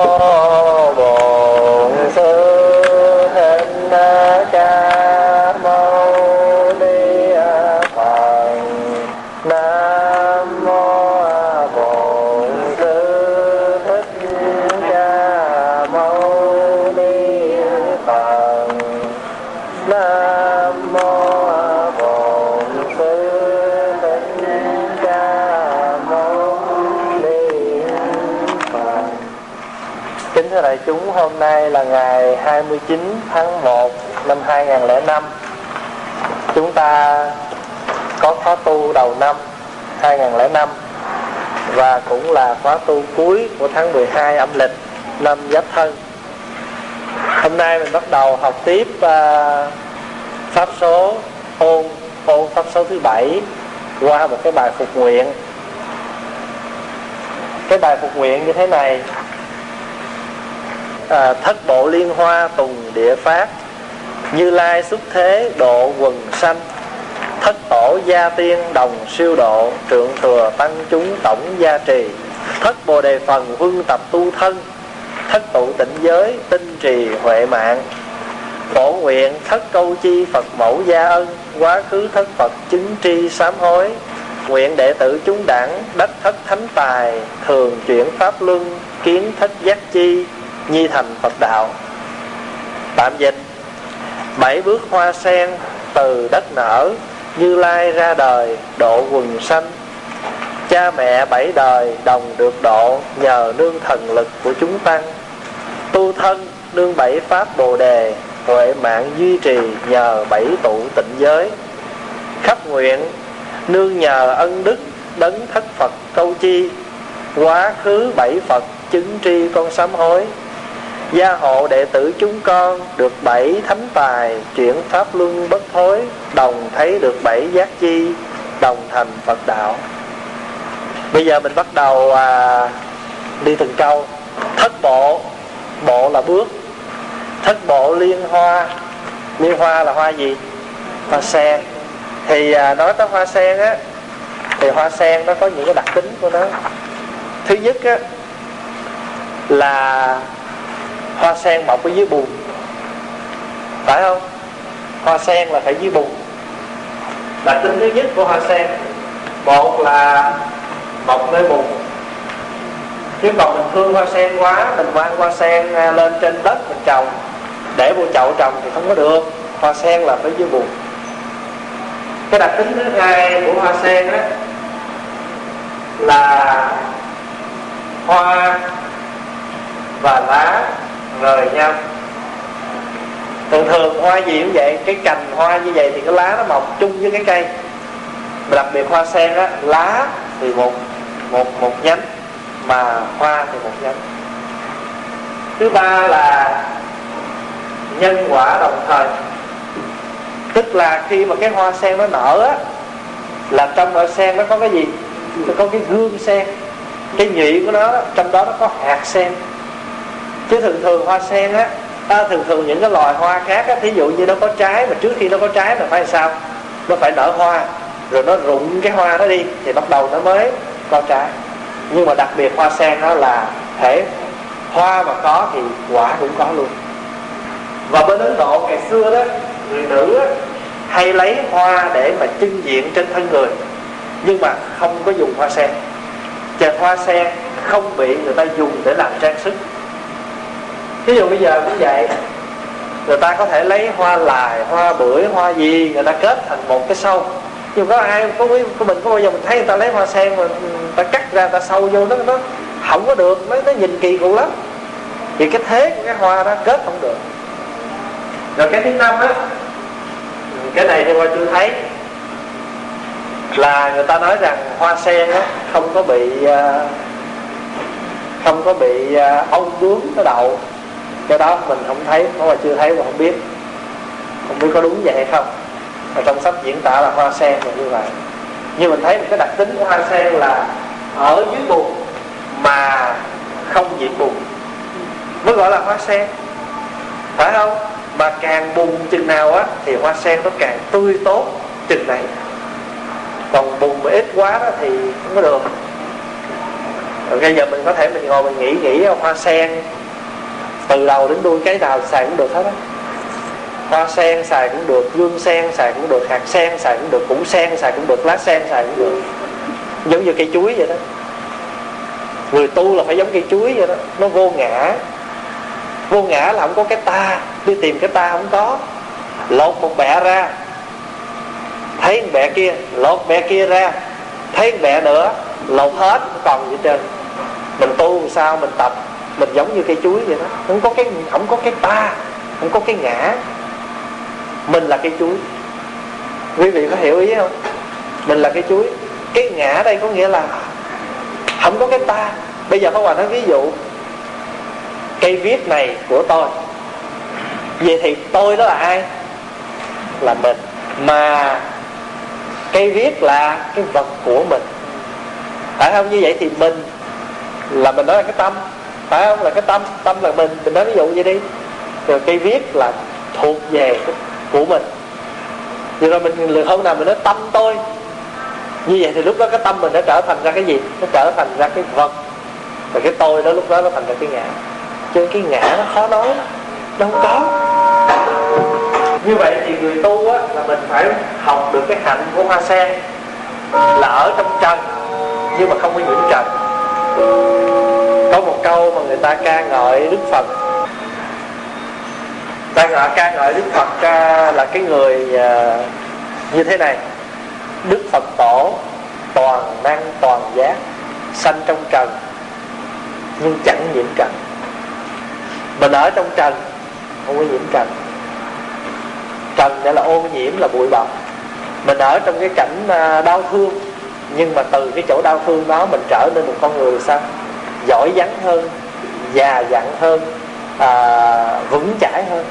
Oh. Chúng, hôm nay là ngày 29 tháng 1 năm 2005 Chúng ta có khóa tu đầu năm 2005 Và cũng là khóa tu cuối của tháng 12 âm lịch năm Giáp Thân. Hôm nay mình bắt đầu học tiếp uh, Pháp số ôn ôn Pháp số thứ bảy Qua một cái bài phục nguyện. Cái bài phục nguyện như thế này à, thất bộ liên hoa tùng địa pháp như lai xuất thế độ quần sanh thất tổ gia tiên đồng siêu độ trượng thừa tăng chúng tổng gia trì thất bồ đề phần vương tập tu thân thất tụ tịnh giới tinh trì huệ mạng. Phổ nguyện thất câu chi phật mẫu gia ân quá khứ thất phật chứng tri sám hối. Nguyện đệ tử chúng đẳng đắc thất thánh tài thường chuyển pháp luân kiến thất giác chi nhi thành Phật đạo. Tạm dịch, Bảy bước hoa sen từ đất nở Như Lai ra đời, độ quần sanh. Cha mẹ bảy đời, đồng được độ Nhờ nương thần lực của chúng tăng. Tu thân, nương bảy pháp bồ đề, Huệ mạng duy trì nhờ bảy tụ tịnh giới. Khắp nguyện, nương nhờ ân đức, Đấng thất Phật câu chi. Quá khứ bảy Phật chứng tri con sám hối gia hộ đệ tử chúng con được bảy thánh tài chuyển pháp luân bất thối đồng thấy được bảy giác chi đồng thành phật đạo. Bây giờ mình bắt đầu à, đi từng câu. Thất bộ. Bộ là bước. Thất bộ liên hoa. Liên hoa là hoa gì? Hoa sen. Thì à, nói tới hoa sen á thì hoa sen nó có những cái đặc tính của nó. Thứ nhất á là hoa sen mọc ở dưới bùn. Phải không? Hoa sen là phải dưới bùn. Đặc tính thứ nhất của hoa sen. Một là mọc nơi bùn. Chứ còn mình thương hoa sen quá, mình mang hoa sen à, lên trên đất mình trồng. Để vô chậu trồng thì không có được. Hoa sen là phải dưới bùn. Cái đặc tính thứ hai của hoa sen đó là hoa và lá rời nhau thường thường hoa gì cũng vậy, cái cành hoa như vậy thì cái lá nó mọc chung với cái cây. Mà đặc biệt hoa sen á, lá thì một một một nhánh, mà hoa thì một nhánh. Thứ ba là nhân quả đồng thời. Tức là khi mà cái hoa sen nó nở á, là trong hoa sen nó có cái gì? Nó có cái gương sen. Cái nhị của nó trong đó nó có hạt sen chứ thường thường hoa sen á à, thường thường những cái loài hoa khác á thí dụ như nó có trái mà trước khi nó có trái là phải sao? Nó phải nở hoa rồi nó rụng cái hoa đó đi thì bắt đầu nó mới có trái. Nhưng mà đặc biệt hoa sen đó là thể hoa mà có thì quả cũng có luôn. Và bên ấn độ ngày xưa đó người nữ á, hay lấy hoa để mà trưng diện trên thân người nhưng mà không có dùng hoa sen. Chè hoa sen không bị người ta dùng để làm trang sức ví dụ bây giờ cũng vậy. Người ta có thể lấy hoa lài hoa bưởi hoa gì người ta kết thành một cái sâu. Nhưng có ai có quý của mình có bao giờ mình thấy người ta lấy hoa sen mà người ta cắt ra người ta sâu vô nó nó không có được nó, nó nhìn kỳ cục lắm. Vì cái thế của cái hoa đó kết không được. Rồi cái thứ năm á cái này thì qua chưa thấy. Là người ta nói rằng hoa sen á không có bị à, không có bị à, ong bướm nó đậu cái đó mình không thấy hoặc là chưa thấy và không biết. Không biết có đúng vậy hay không. Và trong sách diễn tả là hoa sen là như vậy. Nhưng mình thấy một cái đặc tính của hoa sen là ở dưới bùn mà không nhiễm bùn. Mới gọi là hoa sen. Phải không? Mà càng bùn chừng nào á, thì hoa sen nó càng tươi tốt chừng này. Còn bùn mà ít quá đó thì không có được. Rồi bây giờ mình có thể mình ngồi mình nghĩ nghĩ hoa sen từ đầu đến đuôi cái nào xài cũng được hết á. Hoa sen xài cũng được gương sen xài cũng được hạt sen xài cũng được củ sen xài cũng được lá sen xài cũng được. Giống như cây chuối vậy đó. Người tu là phải giống cây chuối vậy đó. Nó vô ngã. Vô ngã là không có cái ta. Đi tìm cái ta không có. Lột một bẹ ra. Thấy bẹ kia lột bẹ kia ra. Thấy bẹ nữa lột hết còn gì trên, mình tu làm sao mình tập? Mình giống như cây chuối vậy đó. Không có cái, không có cái ta, không có cái ngã. Mình là cây chuối. Quý vị có hiểu ý không? Mình là cây chuối. Cái ngã đây có nghĩa là không có cái ta. Bây giờ Pháp Hòa nói ví dụ, cây viết này của tôi. Vậy thì tôi đó là ai? Là mình. Mà cây viết là cái vật của mình. Phải không? Như vậy thì mình là mình nói là cái tâm phải không? Là cái tâm tâm là mình. Mình nói ví dụ vậy đi. Rồi cây viết là thuộc về của mình. Vậy rồi mình hôm nào mình nói tâm tôi, như vậy thì lúc đó cái tâm mình nó trở thành ra cái gì? Nó trở thành ra cái vật. Và cái tôi đó lúc đó nó thành ra cái ngã. Cho cái ngã nó khó nói nó không có. Như vậy thì người tu á, là mình phải học được cái hạnh của hoa sen là ở trong trần, nhưng mà không có nhiễm trần một câu mà người ta ca ngợi đức phật. Ta ngợi, ca ngợi đức phật ca là cái người à, như thế này. Đức phật tổ toàn năng, toàn giác, sanh trong trần, nhưng chẳng nhiễm trần. Mình ở trong trần, không có nhiễm trần. Trần đây là ô nhiễm, là bụi bặm. Mình ở trong cái cảnh à, đau thương, nhưng mà từ cái chỗ đau thương đó mình trở nên một con người sao? Giỏi vắn hơn già dặn hơn à, vững chãi hơn.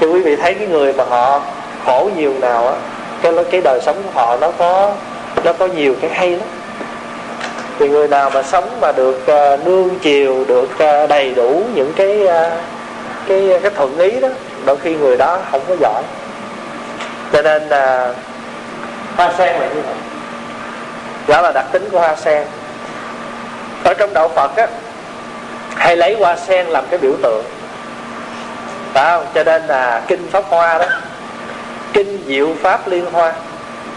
Cho quý vị thấy cái người mà họ khổ nhiều nào á cái cái đời sống của họ nó có nó có nhiều cái hay lắm. Thì người nào mà sống mà được uh, nương chiều được uh, đầy đủ những cái uh, cái cái thuận ý đó đôi khi người đó không có giỏi. Cho nên là uh, hoa sen là như vậy. Đó là đặc tính của hoa sen ở trong đạo phật á hay lấy hoa sen làm cái biểu tượng. Phải không cho nên là kinh pháp hoa đó, kinh diệu pháp liên hoa.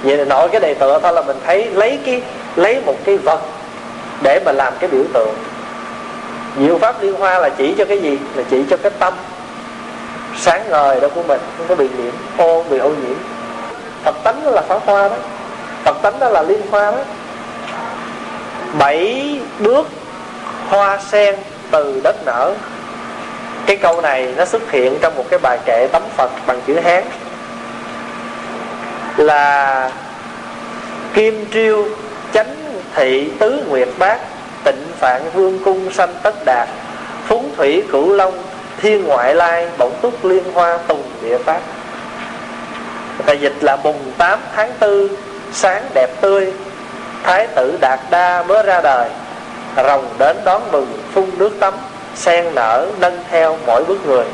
Vậy là nội cái đề tựa thôi là mình thấy lấy cái, lấy một cái vật để mà làm cái biểu tượng. Diệu pháp liên hoa là chỉ cho cái gì? Là chỉ cho cái tâm. Sáng ngời đó của mình, không có bị nhiễm ô bị ô nhiễm. Phật tánh đó là pháp hoa đó, phật tánh đó là liên hoa đó bảy bước hoa sen từ đất nở. Cái câu này nó xuất hiện trong một cái bài kệ tấm phật bằng chữ hán. Là kim triêu chánh thị tứ nguyệt bát tịnh phạn vương cung sanh tất đạt phúng thủy cửu long thiên ngoại lai bổng túc liên hoa tùng địa pháp. Người dịch là mùng 8 tháng 4 Sáng đẹp tươi Thái tử Đạt Đa mới ra đời. Rồng đến đón mừng phun nước tắm Sen nở nâng theo mỗi bước người.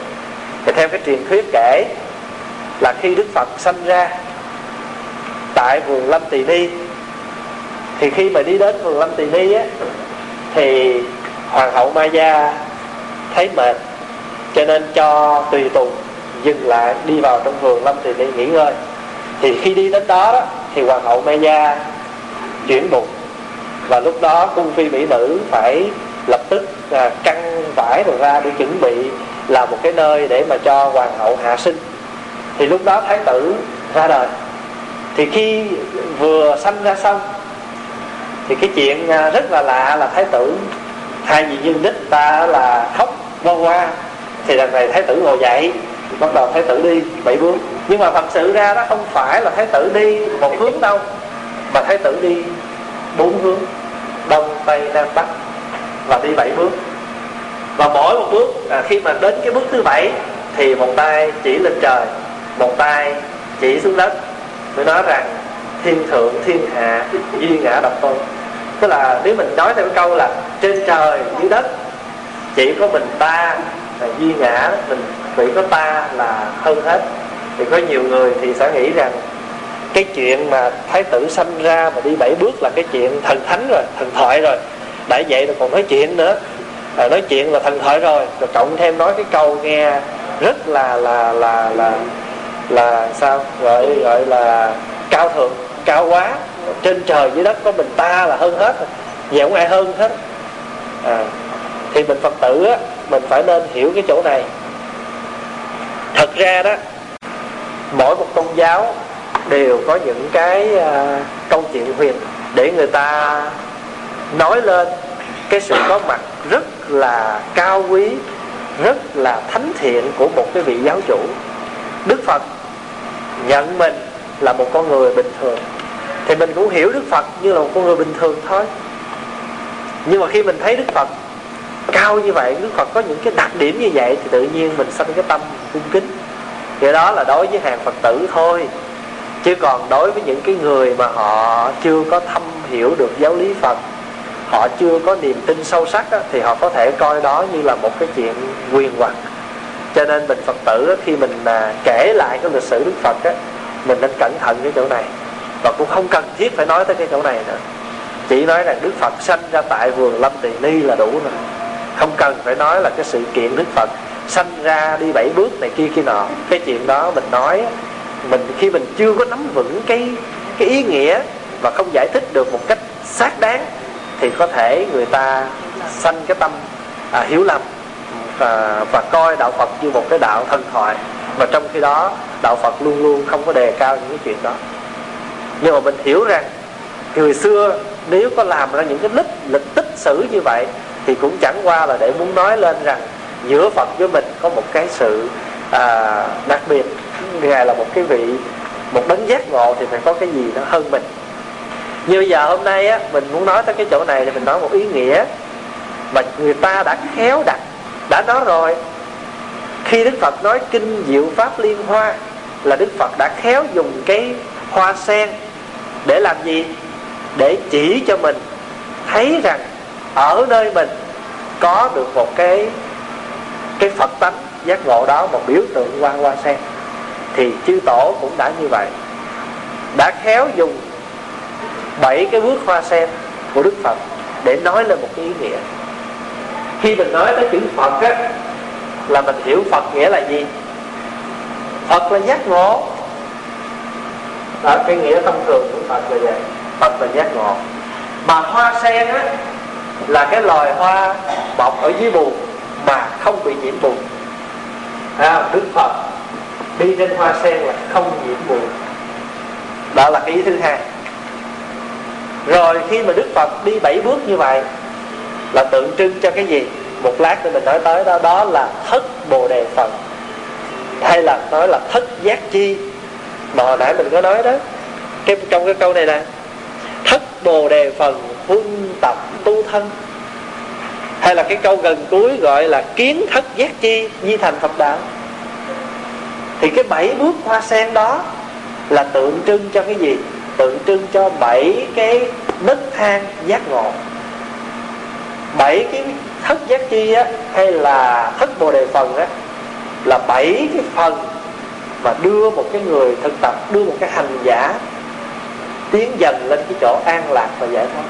Thì theo cái truyền thuyết kể Là khi Đức Phật sanh ra Tại vườn Lâm Tỳ Ni Thì khi mà đi đến vườn Lâm Tỳ Ni á Thì Hoàng hậu Ma Gia thấy mệt Cho nên cho tùy tùng dừng lại đi vào trong vườn Lâm Tỳ Ni nghỉ ngơi. Thì khi đi đến đó, đó Thì Hoàng hậu Ma Gia chuyển bụng và lúc đó cung phi mỹ nữ phải lập tức à, căng vải rồi ra để chuẩn bị là một cái nơi để mà cho hoàng hậu hạ sinh. Thì lúc đó thái tử ra đời. Thì khi vừa sanh ra xong thì cái chuyện à, rất là lạ là thái tử hai vị dương đích ta là khóc vô qua. Thì lần này thái tử ngồi dậy bắt đầu thái tử đi bảy bước. Nhưng mà thật sự ra đó không phải là thái tử đi một hướng đâu mà thái tử đi bốn hướng đông tây nam bắc và đi bảy bước. Và mỗi một bước à, khi mà đến cái bước thứ bảy thì một tay chỉ lên trời một tay chỉ xuống đất mới nói rằng thiên thượng thiên hạ duy ngã độc tôn. Tức là nếu mình nói theo cái câu là trên trời dưới đất chỉ có mình ta là duy ngã mình chỉ có ta là hơn hết. Thì có nhiều người thì sẽ nghĩ rằng cái chuyện mà thái tử sanh ra mà đi bảy bước là cái chuyện thần thánh rồi thần thoại rồi. Đã vậy rồi còn nói chuyện nữa. À, nói chuyện là thần thoại rồi. Rồi cộng thêm nói cái câu nghe rất là là là là là sao? Gọi gọi là cao thượng cao quá. Trên trời dưới đất có mình ta là hơn hết vậy không ai hơn hết. À, thì mình phật tử á mình phải nên hiểu cái chỗ này. Thật ra đó mỗi một tôn giáo đều có những cái uh, câu chuyện huyền để người ta nói lên. Cái sự có mặt rất là cao quý rất là thánh thiện của một cái vị giáo chủ. Đức phật nhận mình là một con người bình thường. Thì mình cũng hiểu đức phật như là một con người bình thường thôi. Nhưng mà khi mình thấy đức phật cao như vậy đức phật có những cái đặc điểm như vậy thì tự nhiên mình sanh cái tâm cung kính. Vậy đó là đối với hàng phật tử thôi chứ còn đối với những cái người mà họ chưa có thâm hiểu được giáo lý phật họ chưa có niềm tin sâu sắc á, thì họ có thể coi đó như là một cái chuyện quyền hoặc. Cho nên mình phật tử á, khi mình à, kể lại cái lịch sử đức phật á, mình nên cẩn thận cái chỗ này. Và cũng không cần thiết phải nói tới cái chỗ này nữa. Chỉ nói rằng đức phật sanh ra tại vườn lâm tỳ ni là đủ rồi. Không cần phải nói là cái sự kiện đức phật sanh ra đi bảy bước này kia kia nọ. Cái chuyện đó mình nói mình khi mình chưa có nắm vững cái cái ý nghĩa và không giải thích được một cách xác đáng thì có thể người ta sanh cái tâm à, hiểu lầm và, và coi đạo Phật như một cái đạo thần thoại. Và trong khi đó đạo Phật luôn luôn không có đề cao những cái chuyện đó. Nhưng mà mình hiểu rằng người xưa nếu có làm ra những cái lịch lịch tích sử như vậy thì cũng chẳng qua là để muốn nói lên rằng giữa Phật với mình có một cái sự à, đặc biệt ngài là một cái vị một đấng giác ngộ thì phải có cái gì đó hơn mình. Như bây giờ hôm nay á mình muốn nói tới cái chỗ này thì mình nói một ý nghĩa mà người ta đã khéo đặt đã nói rồi. Khi đức phật nói kinh diệu pháp liên hoa là đức phật đã khéo dùng cái hoa sen để làm gì? Để chỉ cho mình thấy rằng ở nơi mình có được một cái cái phật tánh giác ngộ đó một biểu tượng qua hoa sen. Thì chư tổ cũng đã như vậy. Đã khéo dùng bảy cái bước hoa sen của đức phật để nói lên một cái ý nghĩa. Khi mình nói tới chữ phật á, là mình hiểu phật nghĩa là gì? Phật là giác ngộ. Đó, cái nghĩa thông thường của phật là vậy. Phật là giác ngộ. Mà hoa sen á, là cái loài hoa bọc ở dưới bùn mà không bị nhiễm bùn à, đức phật đi trên hoa sen là không nhiễm bụi. đó là cái ý thứ hai. Rồi khi mà đức phật đi bảy bước như vậy là tượng trưng cho cái gì? Một lát nữa mình nói tới đó đó là thất bồ đề phật. Hay là nói là thất giác chi? Mà hồi nãy mình có nói đó cái trong cái câu này nè thất bồ đề phần huân tập tu thân hay là cái câu gần cuối gọi là kiến thất giác chi di thành phật đạo? Thì cái bảy bước hoa sen đó là tượng trưng cho cái gì? Tượng trưng cho bảy cái nấc thang giác ngộ. Bảy cái thất giác chi á, hay là thất bồ đề phần á, là bảy cái phần mà đưa một cái người thực tập, đưa một cái hành giả tiến dần lên cái chỗ an lạc và giải thoát.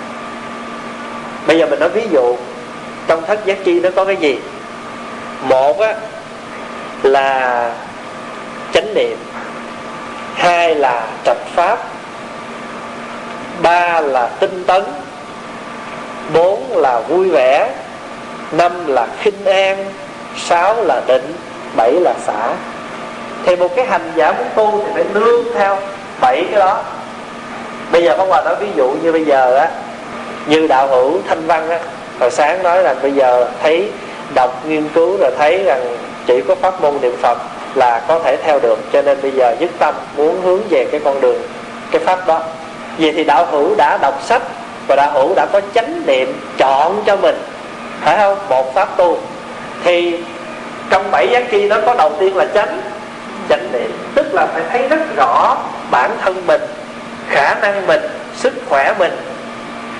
Bây giờ mình nói ví dụ trong thất giác chi nó có cái gì? Một á, là chánh niệm. Hai là trạch pháp. Ba là tinh tấn. Bốn là vui vẻ. Năm là khinh an. Sáu là định. Bảy là xả. Thì một cái hành giả muốn tu thì phải nương theo bảy cái đó. Bây giờ có hòa nói ví dụ như bây giờ á, như đạo hữu thanh văn á hồi sáng nói rằng bây giờ thấy đọc nghiên cứu rồi thấy rằng chỉ có pháp môn niệm phật là có thể theo được, cho nên bây giờ dứt tâm muốn hướng về cái con đường, cái pháp đó. Vậy thì đạo hữu đã đọc sách và đạo hữu đã có chánh niệm chọn cho mình, phải không? Một pháp tu. Thì trong bảy giác chi nó có đầu tiên là chánh chánh niệm. Tức là phải thấy rất rõ bản thân mình, khả năng mình, sức khỏe mình,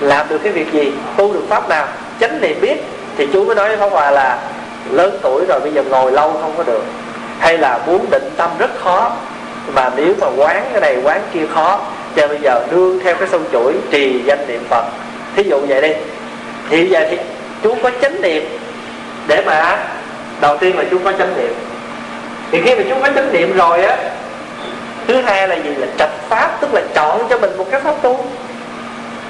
làm được cái việc gì, tu được pháp nào chánh niệm biết, thì chú mới nói với pháp hòa là lớn tuổi rồi, bây giờ ngồi lâu không có được. Hay là muốn định tâm rất khó, mà nếu mà quán cái này, quán kia khó, cho bây giờ nương theo cái sâu chuỗi trì danh niệm phật. Thí dụ vậy đi. Thì giờ thì chú có chánh niệm để mà đầu tiên là chú có chánh niệm. Thì khi mà chú có chánh niệm rồi á, thứ hai là gì? Là trạch pháp, tức là chọn cho mình một cái pháp tu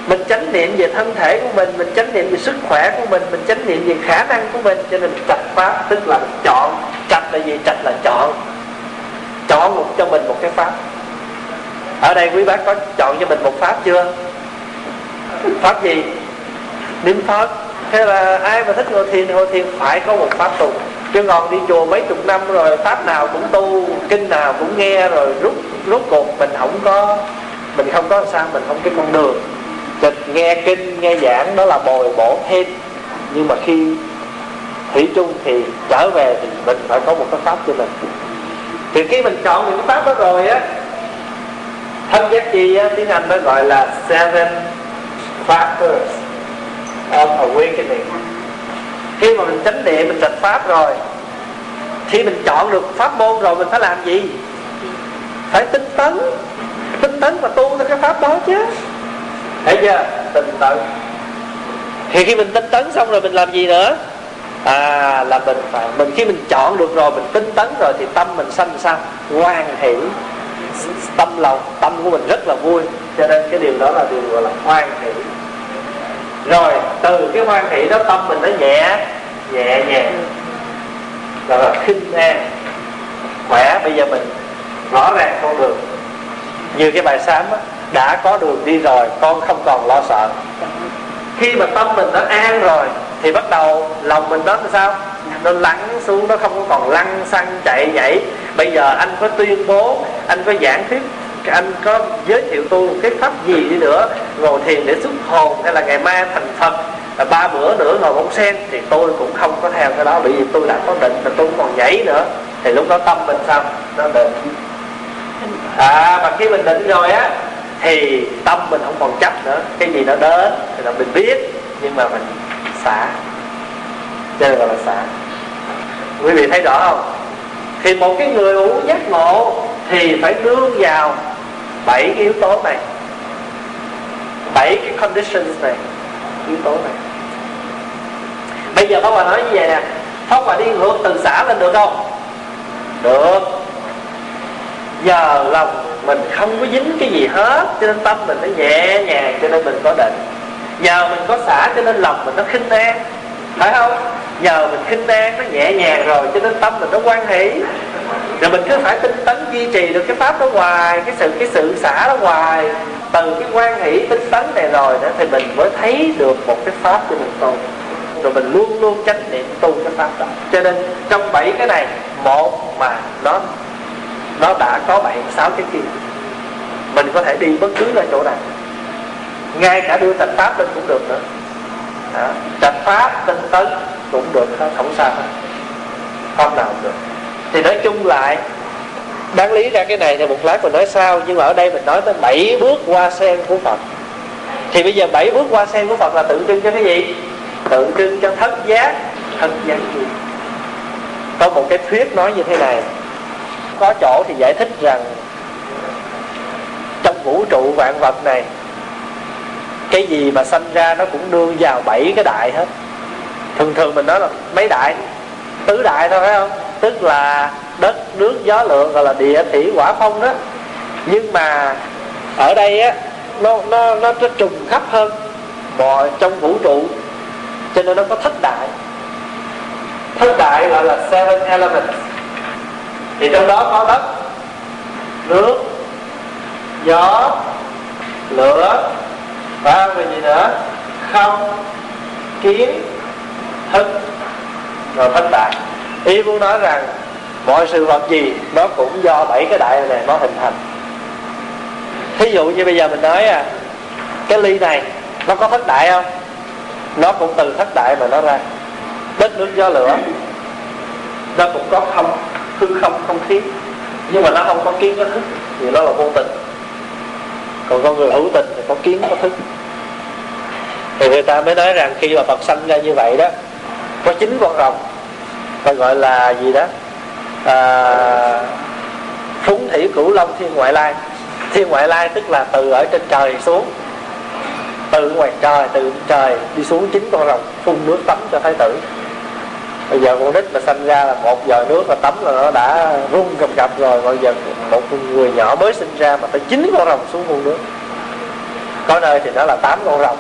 mình chánh niệm về thân thể của mình mình chánh niệm về sức khỏe của mình mình chánh niệm về khả năng của mình. Cho nên trạch pháp tức là chọn. Trạch là gì? Trạch là chọn. Chọn một cho mình một cái pháp. Ở đây quý bác có chọn cho mình một pháp chưa? Pháp gì? Niệm phật. Hay là ai mà thích ngồi thiền thì ngồi thiền phải có một pháp tu. Chứ còn đi chùa mấy chục năm rồi, pháp nào cũng tu, kinh nào cũng nghe rồi, rút rút cuộc. Mình không có, mình không có sao, mình không cái con đường tịch nghe kinh nghe giảng đó là bồi bổ thêm. Nhưng mà khi thủy chung thì trở về thì mình phải có một cái pháp cho mình. Thì khi mình chọn những cái pháp đó rồi á thân giác chi á, tiếng anh nó gọi là seven factors of awakening. Khi mà mình chánh niệm mình tịch pháp rồi khi mình chọn được pháp môn rồi mình phải làm gì? Phải tinh tấn. Tinh tấn và tu theo cái pháp đó chứ thấy chưa? Tinh tấn. Thì khi mình tinh tấn xong rồi mình làm gì nữa? À là mình phải, mình khi mình chọn được rồi, mình tinh tấn rồi thì tâm mình sanh sanh hoan hỷ. Tâm lòng, tâm của mình rất là vui. Cho nên cái điều đó là điều gọi là hoan hỷ. Rồi, từ cái hoan hỷ đó tâm mình nó nhẹ nhẹ nhàng. Gọi là khinh an. Khỏe, bây giờ mình rõ ràng con đường như cái bài sám á đã có đường đi rồi, con không còn lo sợ. Khi mà tâm mình nó an rồi, thì bắt đầu lòng mình đó là sao? Nó lắng xuống, nó không còn lăn xăng, chạy nhảy. Bây giờ anh có tuyên bố, anh có giảng thuyết, anh có giới thiệu tôi cái pháp gì đi nữa, ngồi thiền để xuất hồn, hay là ngày mai thành phật là ba bữa nữa ngồi bóng sen, thì tôi cũng không có theo cái đó, bởi vì tôi đã có định mà tôi còn nhảy nữa. Thì lúc đó tâm mình sao? Nó định. À mà khi mình định rồi á thì tâm mình không còn chấp nữa. Cái gì nó đến thì là mình biết. Nhưng mà mình xả. Cho nên gọi là xả. Quý vị thấy rõ không? Thì một cái người uống giác ngộ thì phải nương vào bảy cái yếu tố này. Bảy cái conditions này. Yếu tố này. Bây giờ pháp hòa nói như vậy nè. Pháp hòa đi ngược từ xã lên được không? Được giờ lòng mình không có dính cái gì hết, cho nên tâm mình nó nhẹ nhàng, cho nên mình có định. Nhờ mình có xả, cho nên lòng mình nó khinh an phải không? Nhờ mình khinh an nó nhẹ nhàng rồi, cho nên tâm mình nó quan hỷ. Rồi mình cứ phải tinh tấn duy trì được cái pháp đó hoài, cái sự cái sự xả đó hoài. Từ cái quan hỷ, tinh tấn này rồi đó, thì mình mới thấy được một cái pháp cho mình tu rồi mình luôn luôn chánh niệm tu cái pháp đó. Cho nên trong bảy cái này, một mà nó nó đã có bảy sáu cái kia. Mình có thể đi bất cứ nơi chỗ nào. Ngay cả đưa trạch pháp lên cũng được nữa. À, trạch pháp tinh tấn cũng được hết không sao hết. Pháp nào cũng được. Thì nói chung lại đáng lý ra cái này thì một lát mình nói sao nhưng mà ở đây mình nói tới bảy bước qua sen của phật. Thì bây giờ bảy bước qua sen của phật là tượng trưng cho cái gì? Tượng trưng cho thất giác thất giác gì? Có một cái thuyết nói như thế này có chỗ thì giải thích rằng trong vũ trụ vạn vật này cái gì mà sanh ra nó cũng nương vào bảy cái đại hết. Thường thường mình nói là mấy đại? Tứ đại thôi phải không? Tức là đất nước gió lượng gọi là địa thủy hỏa phong đó. Nhưng mà ở đây á nó nó nó, nó trùng khắp hơn. Mọi trong vũ trụ cho nên nó có thất đại. Thất đại gọi là seven elements thì trong đó có đất, nước, gió, lửa và người gì nữa, không, kiến, thức rồi thất đại ý muốn nói rằng mọi sự vật gì nó cũng do bảy cái đại này nó hình thành. Thí dụ như bây giờ mình nói à cái ly này nó có thất đại không? Nó cũng từ thất đại mà nó ra. Đất, nước, gió, lửa, nó cũng có không hư không không khí. Nhưng mà nó không có kiến có thức thì nó là vô tình. Còn con người hữu tình thì có kiến có thức. Thì người ta mới nói rằng khi mà Phật sanh ra như vậy đó có chín con rồng phải gọi là gì đó? À, phúng thủy cửu long thiên ngoại lai. Thiên ngoại lai tức là từ ở trên trời xuống từ ngoài trời từ trời đi xuống chín con rồng phun nước tắm cho thái tử bây giờ con nít mà sanh ra là một giờ nước mà tắm là nó đã rung cầm cập rồi. Bây giờ một người nhỏ mới sinh ra mà phải chín con rồng xuống phun nước. Có nơi thì nó là tám con rồng,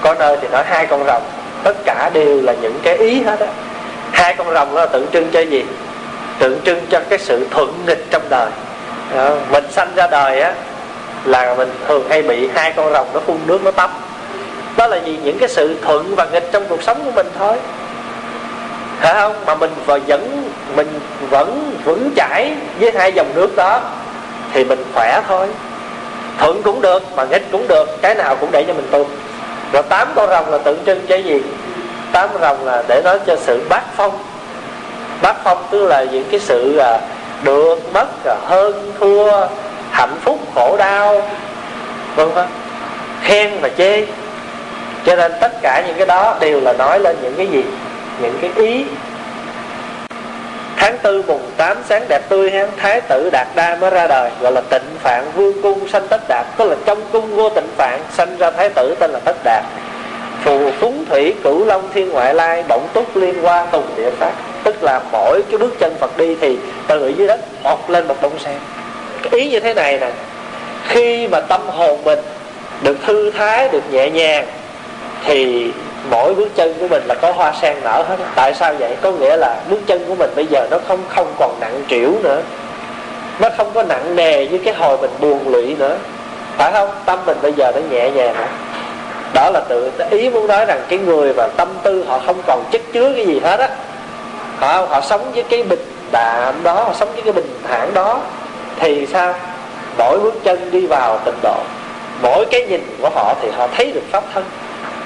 có nơi thì nó hai con rồng. Tất cả đều là những cái ý hết á. Hai con rồng nó tượng trưng cho gì? Tượng trưng cho cái sự thuận nghịch trong đời. Đó. mình sanh ra đời á, là mình thường hay bị hai con rồng nó phun nước nó tắm. Đó là gì những cái sự thuận và nghịch trong cuộc sống của mình thôi phải không mà mình vẫn mình vẫn vững chãi với hai dòng nước đó. Thì mình khỏe thôi. Thuận cũng được, mà nghịch cũng được. Cái nào cũng để cho mình tu. Rồi tám con rồng là tượng trưng cái gì? Tám rồng là để nói cho sự bát phong. Bát phong tức là những cái sự à, được, mất à, hơn, thua, hạnh phúc, khổ đau, vân vân. Khen và chê. Cho nên tất cả những cái đó đều là nói lên những cái gì? Những cái ý. Tháng tư mùng 8 sáng đẹp tươi ha thái tử đạt đa mới ra đời, gọi là tịnh phạn vương cung, sanh tất đạt, tức là trong cung vô tịnh phạn, sanh ra thái tử tên là tất đạt. Phù phúng thủy, cửu long thiên ngoại lai, động túc liên hoa, tùng địa pháp tức là mỗi cái bước chân phật đi thì từ ở dưới đất mọc lên một đông sen. Ý như thế này nè, khi mà tâm hồn mình được thư thái, được nhẹ nhàng, thì mỗi bước chân của mình là có hoa sen nở hết. Tại sao vậy? Có nghĩa là bước chân của mình bây giờ nó không không còn nặng trĩu nữa. Nó không có nặng nề như cái hồi mình buồn lụy nữa. Phải không? Tâm mình bây giờ nó nhẹ nhàng nữa đó là tự ý muốn nói rằng cái người mà tâm tư họ không còn chất chứa cái gì hết á. Họ họ sống với cái bình đạm đó, họ sống với cái bình thản đó. Thì sao? Mỗi bước chân đi vào tịnh độ. Mỗi cái nhìn của họ thì họ thấy được pháp thân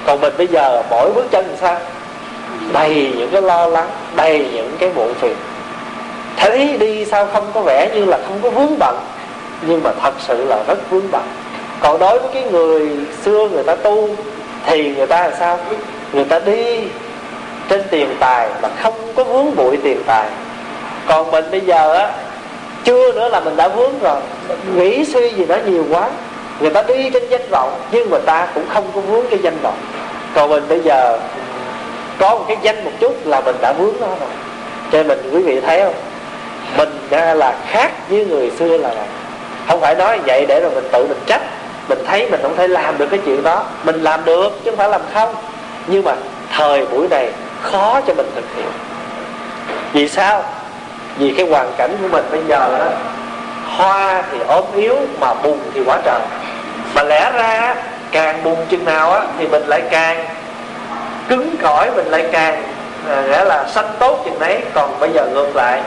còn mình bây giờ, mỗi bước chân thì sao? Đầy những cái lo lắng, đầy những cái muộn phiền. Thấy đi sao không có vẻ như là không có vướng bận, nhưng mà thật sự là rất vướng bận. Còn đối với cái người xưa người ta tu, thì người ta là sao? Người ta đi trên tiền tài mà không có vướng bụi tiền tài. Còn mình bây giờ á, chưa nữa là mình đã vướng rồi. Nghĩ suy gì đó nhiều quá người ta đi trên danh vọng, nhưng mà ta cũng không có vướng cái danh vọng. Còn mình bây giờ có một cái danh một chút là mình đã vướng nó rồi. Cho nên mình, quý vị thấy không? Mình là khác với người xưa là không phải nói vậy để rồi mình tự mình trách. Mình thấy mình không thể làm được cái chuyện đó. Mình làm được chứ không phải làm không. Nhưng mà thời buổi này khó cho mình thực hiện. Vì sao? Vì cái hoàn cảnh của mình bây giờ đó, hoa thì ốm yếu mà bùn thì quá trời mà lẽ ra càng buồn chừng nào á thì mình lại càng cứng cỏi mình lại càng à, nghĩa là xanh tốt chừng đấy. Còn bây giờ ngược lại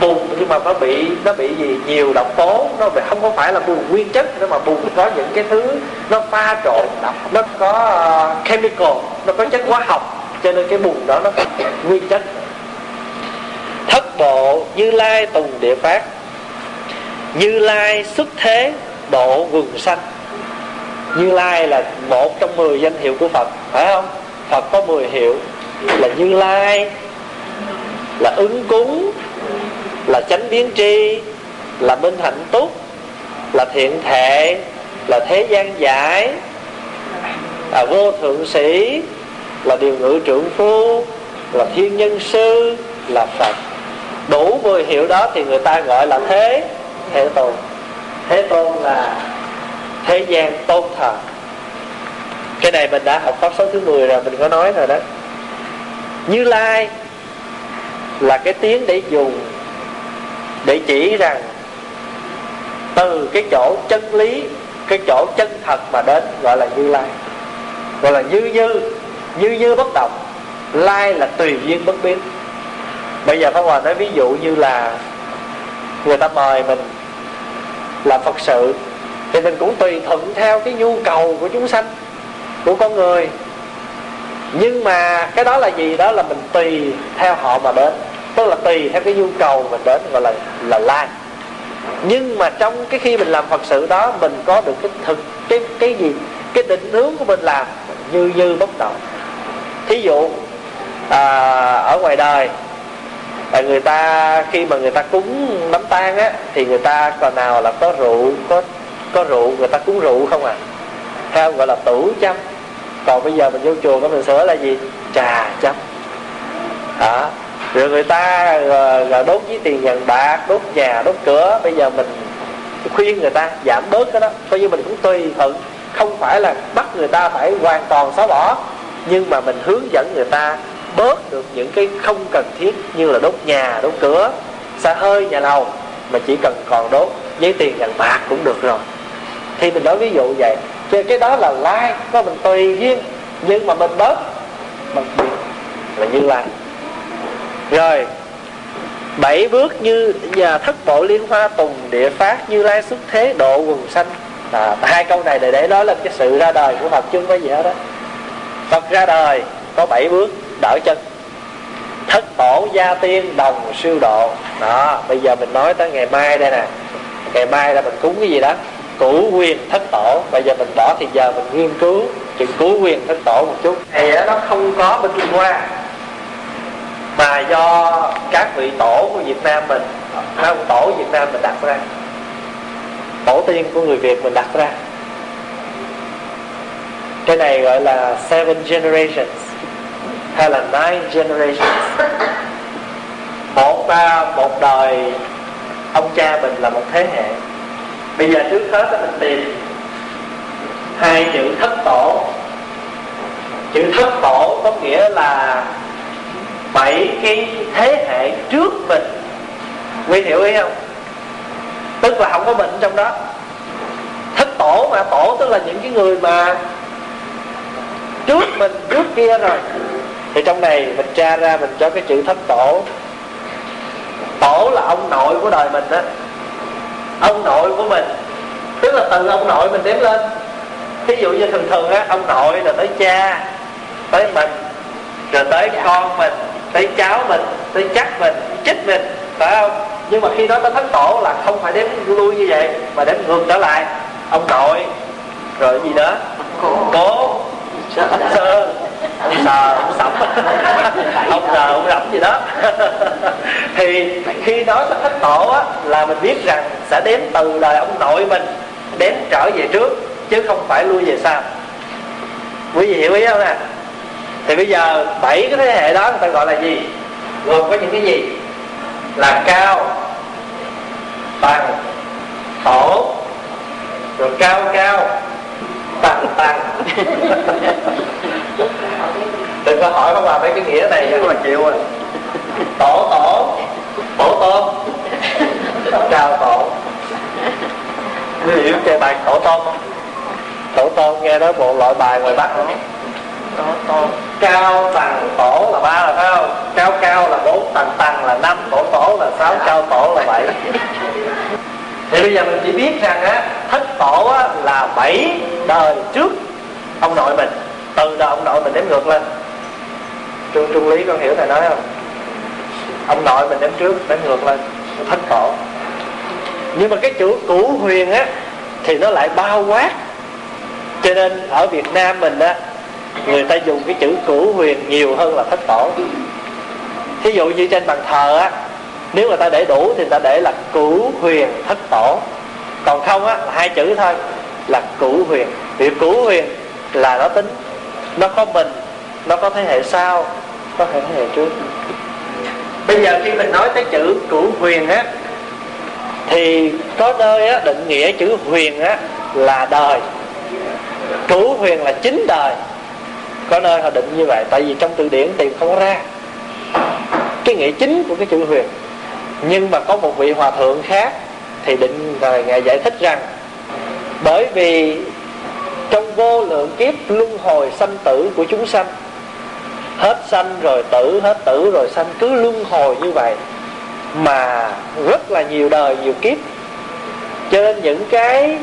buồn nhưng mà nó bị nó bị gì? Nhiều độc tố nó không có phải là buồn nguyên chất nữa mà buồn có những cái thứ nó pha trộn độc nó có uh, chemical nó có chất hóa học cho nên cái buồn đó nó nguyên chất. Thất bộ như lai tùng địa phát như lai xuất thế độ quần sanh như lai là một trong mười danh hiệu của phật, phải không? Phật có mười hiệu là như lai, là ứng cúng, là chánh biến tri, là minh hạnh túc, là thiện thệ, là thế gian giải, là vô thượng sĩ, là điều ngự trưởng phu, là thiên nhân sư, là phật. Đủ mười hiệu đó thì người ta gọi là thế thế tôn. Thế tôn là thế gian tôn thờ. Cái này mình đã học pháp số thứ 10 rồi, mình có nói rồi đó. Như lai là cái tiếng để dùng, để chỉ rằng từ cái chỗ chân lý, cái chỗ chân thật mà đến, gọi là như lai. Gọi là như như như như bất động. Lai là tùy duyên bất biến. Bây giờ pháp hòa nói ví dụ như là người ta mời mình làm phật sự thì mình cũng tùy thuận theo cái nhu cầu của chúng sanh của con người. Nhưng mà cái đó là gì? Đó là mình tùy theo họ mà đến. Tức là tùy theo cái nhu cầu mình đến gọi là là lai nhưng mà trong cái khi mình làm phật sự đó mình có được cái thực cái cái gì? Cái định hướng của mình làm như như bất động thí dụ à, ở ngoài đời là người ta khi mà người ta cúng đám tang á thì người ta còn nào là có rượu có có rượu, người ta cúng rượu không à? Theo gọi là tủ châm còn bây giờ mình vô chùa có mình sửa là gì? Trà châm đó. Rồi người ta ờ, ờ, đốt với tiền vàng bạc, đốt nhà, đốt cửa. Bây giờ mình khuyên người ta, giảm bớt cái đó. Coi như mình cũng tùy thuận không phải là bắt người ta phải hoàn toàn xóa bỏ, nhưng mà mình hướng dẫn người ta bớt được những cái không cần thiết như là đốt nhà, đốt cửa. Xa hơi nhà lầu, mà chỉ cần còn đốt giấy tiền vàng bạc cũng được rồi thì mình nói ví dụ vậy. Cho cái đó là lai có mình tùy duyên nhưng mà mình bớt. Bằng việc là như lai. Rồi bảy bước như nhà thất bộ liên hoa tùng địa phát như lai xuất thế độ quần sanh. À, hai câu này để để nói lên cái sự ra đời của phật chứ không có gì hết đó phật ra đời có bảy bước đỡ chân. Thất tổ gia tiên đồng siêu độ. Đó bây giờ mình nói tới ngày mai đây nè. Ngày mai là mình cúng cái gì đó? Cửu quyền thất tổ. Bây giờ mình bỏ thì giờ mình nghiên cứu chuyện cửu quyền thất tổ một chút. Thì nó không có bên trung hoa mà do các vị tổ của Việt Nam mình các tổ Việt Nam mình đặt ra. Tổ tiên của người Việt mình đặt ra. Cái này gọi là seven generations hay là nine generations. Một một đời ông cha mình là một thế hệ bây giờ trước hết mình tìm hai chữ thất tổ. Chữ thất tổ có nghĩa là bảy cái thế hệ trước mình. Quý hiểu ý không? Tức là không có mình trong đó. Thất tổ mà, tổ tức là những cái người mà trước mình, trước kia rồi. Thì trong này mình tra ra mình cho cái chữ thất tổ. Tổ là ông nội của đời mình đó ông nội của mình. Tức là từ ông nội mình đếm lên. Ví dụ như thường thường á ông nội là tới cha tới mình rồi tới con mình tới cháu mình tới chắc mình chích mình phải không? Nhưng mà khi đó tới thất tổ là không phải đếm lui như vậy mà đếm ngược trở lại. Ông nội rồi gì đó cố. Sơ ông sờ, ông sẩm. Ông sờ, ông rẩm gì đó. Thì khi nói tới thất tổ á, là mình biết rằng sẽ đếm từ đời ông nội mình đếm trở về trước, chứ không phải lui về sau. Quý vị hiểu ý không nè? Thì bây giờ bảy cái thế hệ đó người ta gọi là gì? Gồm có những cái gì? Là cao, bằng, tổ, rồi cao cao tăng tăng đừng có hỏi không bà mấy cái nghĩa này mà chịu rồi. Tổ tổ. Tổ tôm. Cao tổ. Quý hiểu chơi bài tổ tôm. Không tổ tôm nghe nói bộ loại bài ngoài bắc không tổ tôm. Cao bằng tổ là ba là phải không? Cao cao là bốn tầng tầng là năm tổ tổ là sáu cao tổ là bảy. Thì bây giờ mình chỉ biết rằng á thất tổ á, là bảy đời trước ông nội mình, từ đời ông nội mình đếm ngược lên. Trung trung lý con hiểu thầy nói không? Ông nội mình đếm trước đếm ngược lên. Thất tổ nhưng mà cái chữ cửu huyền á, thì nó lại bao quát. Cho nên ở việt nam mình á, người ta dùng cái chữ cửu huyền nhiều hơn là thất tổ thí dụ như trên bàn thờ á, nếu người ta để đủ thì người ta để là cửu huyền thất tổ còn không á, là hai chữ thôi là cửu huyền. Việc cửu huyền là nó tính nó có mình nó có thế hệ sau có thể thế hệ trước. Bây giờ khi mình nói tới chữ cửu huyền á thì có nơi á định nghĩa chữ huyền á là đời. Cửu huyền là chính đời. Có nơi họ định như vậy tại vì trong từ điển tìm không ra. Cái nghĩa chính của cái chữ huyền. Nhưng mà có một vị hòa thượng khác thì định rồi ngài giải thích rằng bởi vì trong vô lượng kiếp luân hồi sanh tử của chúng sanh hết sanh rồi tử hết tử rồi sanh cứ luân hồi như vậy mà rất là nhiều đời nhiều kiếp. Cho nên những cái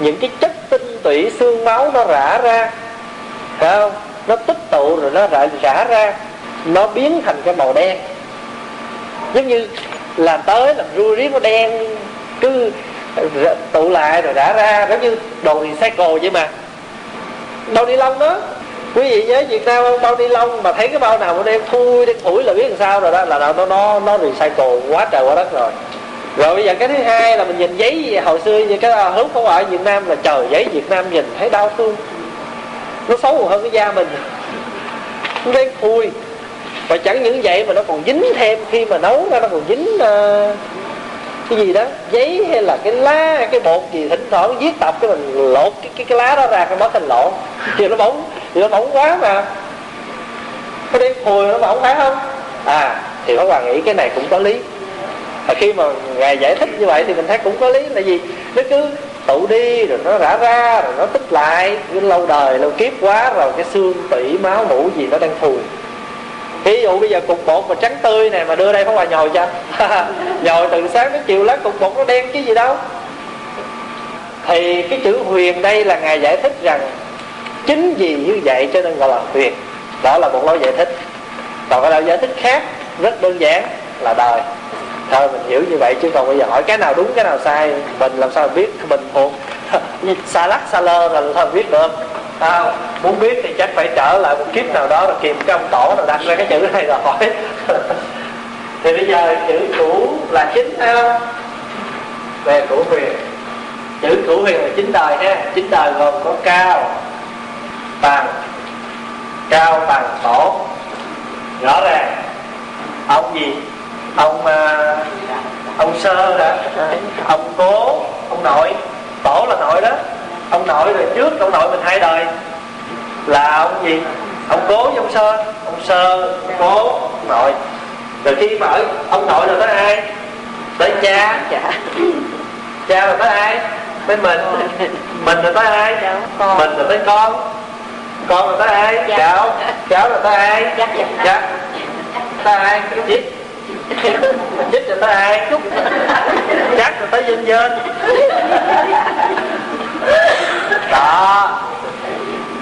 những cái chất tinh tủy xương máu nó rã ra phải không? Nó tích tụ rồi nó rã, rã ra nó biến thành cái màu đen. Giống như làm tới làm ru riết nó đen cứ tụ lại rồi đã ra giống như đồ recycle vậy mà. Bao ni lông đó. Quý vị nhớ việt nam không? Bao ni lông mà thấy cái bao nào mà đem thui đem thủi là biết làm sao rồi đó là nó nó nó recycle quá trời quá đất rồi. Rồi bây giờ cái thứ hai là mình nhìn giấy hồi xưa như cái à, hướng không ở Việt Nam là trời giấy Việt Nam nhìn thấy đau thương. Nó xấu hơn cái da mình. Nó đen thui. Và chẳng những vậy mà nó còn dính thêm khi mà nấu ra nó còn dính uh, cái gì đó giấy hay là cái lá cái bột gì thỉnh thoảng viết tập cái mình lột cái cái, cái lá đó ra cái mất thành lộn. Thì nó bóng thì nó bóng quá mà. Cái đen hồi nó bóng phải không? À thì các bạn nghĩ cái này cũng có lý. Và khi mà ngài giải thích như vậy thì mình thấy cũng có lý. Là gì? Nó cứ tụ đi rồi nó rã ra rồi nó tích lại cứ lâu đời lâu kiếp quá rồi cái xương tủy máu mũ gì nó đang phùi ví dụ bây giờ cục bột mà trắng tươi này mà đưa đây không là nhồi cho. Nhồi từ sáng đến chiều lá cục bột nó đen chứ gì đâu. Thì cái chữ huyền đây là ngài giải thích rằng chính vì như vậy cho nên gọi là huyền. Đó là một lối giải thích. Còn cái lối giải thích khác rất đơn giản là đời. Thôi, mình hiểu như vậy chứ còn bây giờ hỏi cái nào đúng, cái nào sai, mình làm sao biết, mình thuộc xa lắc, xa lơ là thôi biết được à, muốn biết thì chắc phải trở lại một kiếp nào đó rồi kiếm cái ông tổ rồi đặt ra cái chữ này rồi hỏi. Thì bây giờ chữ cũ là chính ha về cửu huyền. Chữ cửu huyền là chính đời ha. Chính đời gồm có cao bằng cao bằng tổ. Rõ ràng. Ông gì? Ông uh, ông sơ đã ông cố ông nội. Tổ là nội đó ông nội rồi trước ông nội mình hai đời. Là ông gì? Ông cố với ông sơ. Ông sơ ông cố ông nội. Rồi khi mà ở ông nội rồi tới ai? Tới cha. Cha rồi tới ai? Tới mình. Mình rồi tới ai? Mình rồi tới con. Con rồi tới ai? Cháu. Cháu rồi tới ai? Dạ tới ai? Chích chích rồi tới ai? Chắc rồi tới dân dân đó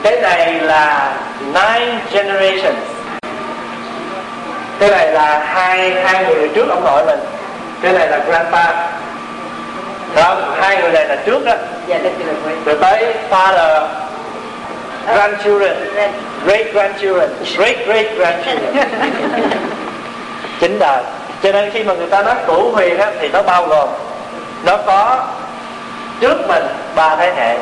cái này là nine generations. Cái này là hai hai người trước ông nội mình. Cái này là grandpa. Không hai người này là trước đó. Rồi tới father grandchildren. Great grandchildren great great grandchildren chính đời. Cho nên khi mà người ta nói cửu huyền á, thì nó bao gồm nó có trước mình ba thế hệ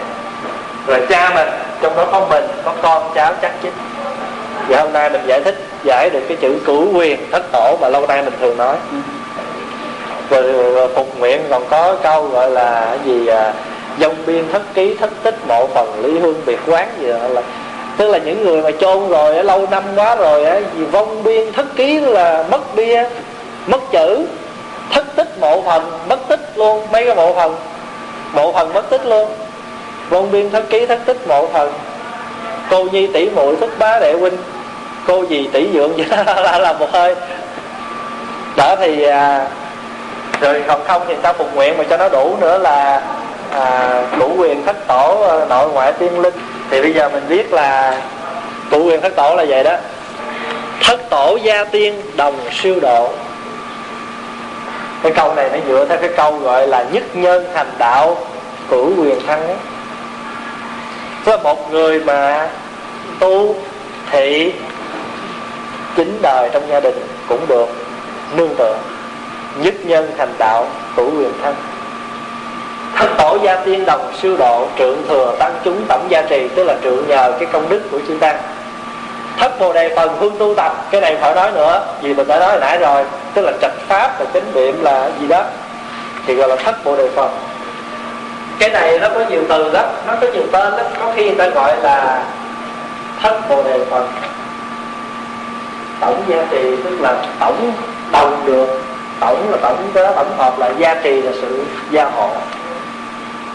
rồi cha mình trong đó có mình có con cháu chắc chích và hôm nay mình giải thích giải được cái chữ cửu quyền thất tổ mà lâu nay mình thường nói. Rồi phục nguyện còn có câu gọi là gì à, dông biên thất ký thất tích mộ phần lý hương biệt quán gì đó. Là tức là những người mà chôn rồi lâu năm quá rồi á gì vong biên thất ký là mất bia mất chữ thất tích mộ phần mất tích luôn mấy cái mộ phần? Mộ phần mất tích luôn vong biên thất ký thất tích mộ thần. Cô nhi tỷ muội thất bá đệ huynh. Cô gì tỷ dượng vậy dạ, là, là một hơi. Đó thì à, rồi còn không thì ta phục nguyện mà cho nó đủ nữa là à, đủ quyền thất tổ ờ, nội ngoại tiên linh. Thì bây giờ mình biết là đủ quyền thất tổ là vậy đó. Thất tổ gia tiên đồng siêu độ. Cái câu này nó dựa theo cái câu gọi là nhất nhân thành đạo cửu quyền thăng ấy. Với một người mà tu thị chính đời trong gia đình cũng được nương tựa, nhất nhân thành đạo cửu quyền thân. Thất tổ gia tiên đồng siêu độ trượng thừa tăng chúng tổng gia trì, tức là trượng nhờ cái công đức của chư tăng. Thất bồ đề phần hương tu tập, cái này phải nói nữa, vì mình đã nói hồi nãy rồi, tức là trạch pháp là chánh niệm là gì đó, thì gọi là thất bồ đề phần cái này nó có nhiều từ lắm nó có nhiều tên lắm. Có khi người ta gọi là thất bồ đề phần tổng gia trì tức là tổng đồng được. Tổng là tổng đó tổng hợp là gia trì là sự gia hộ.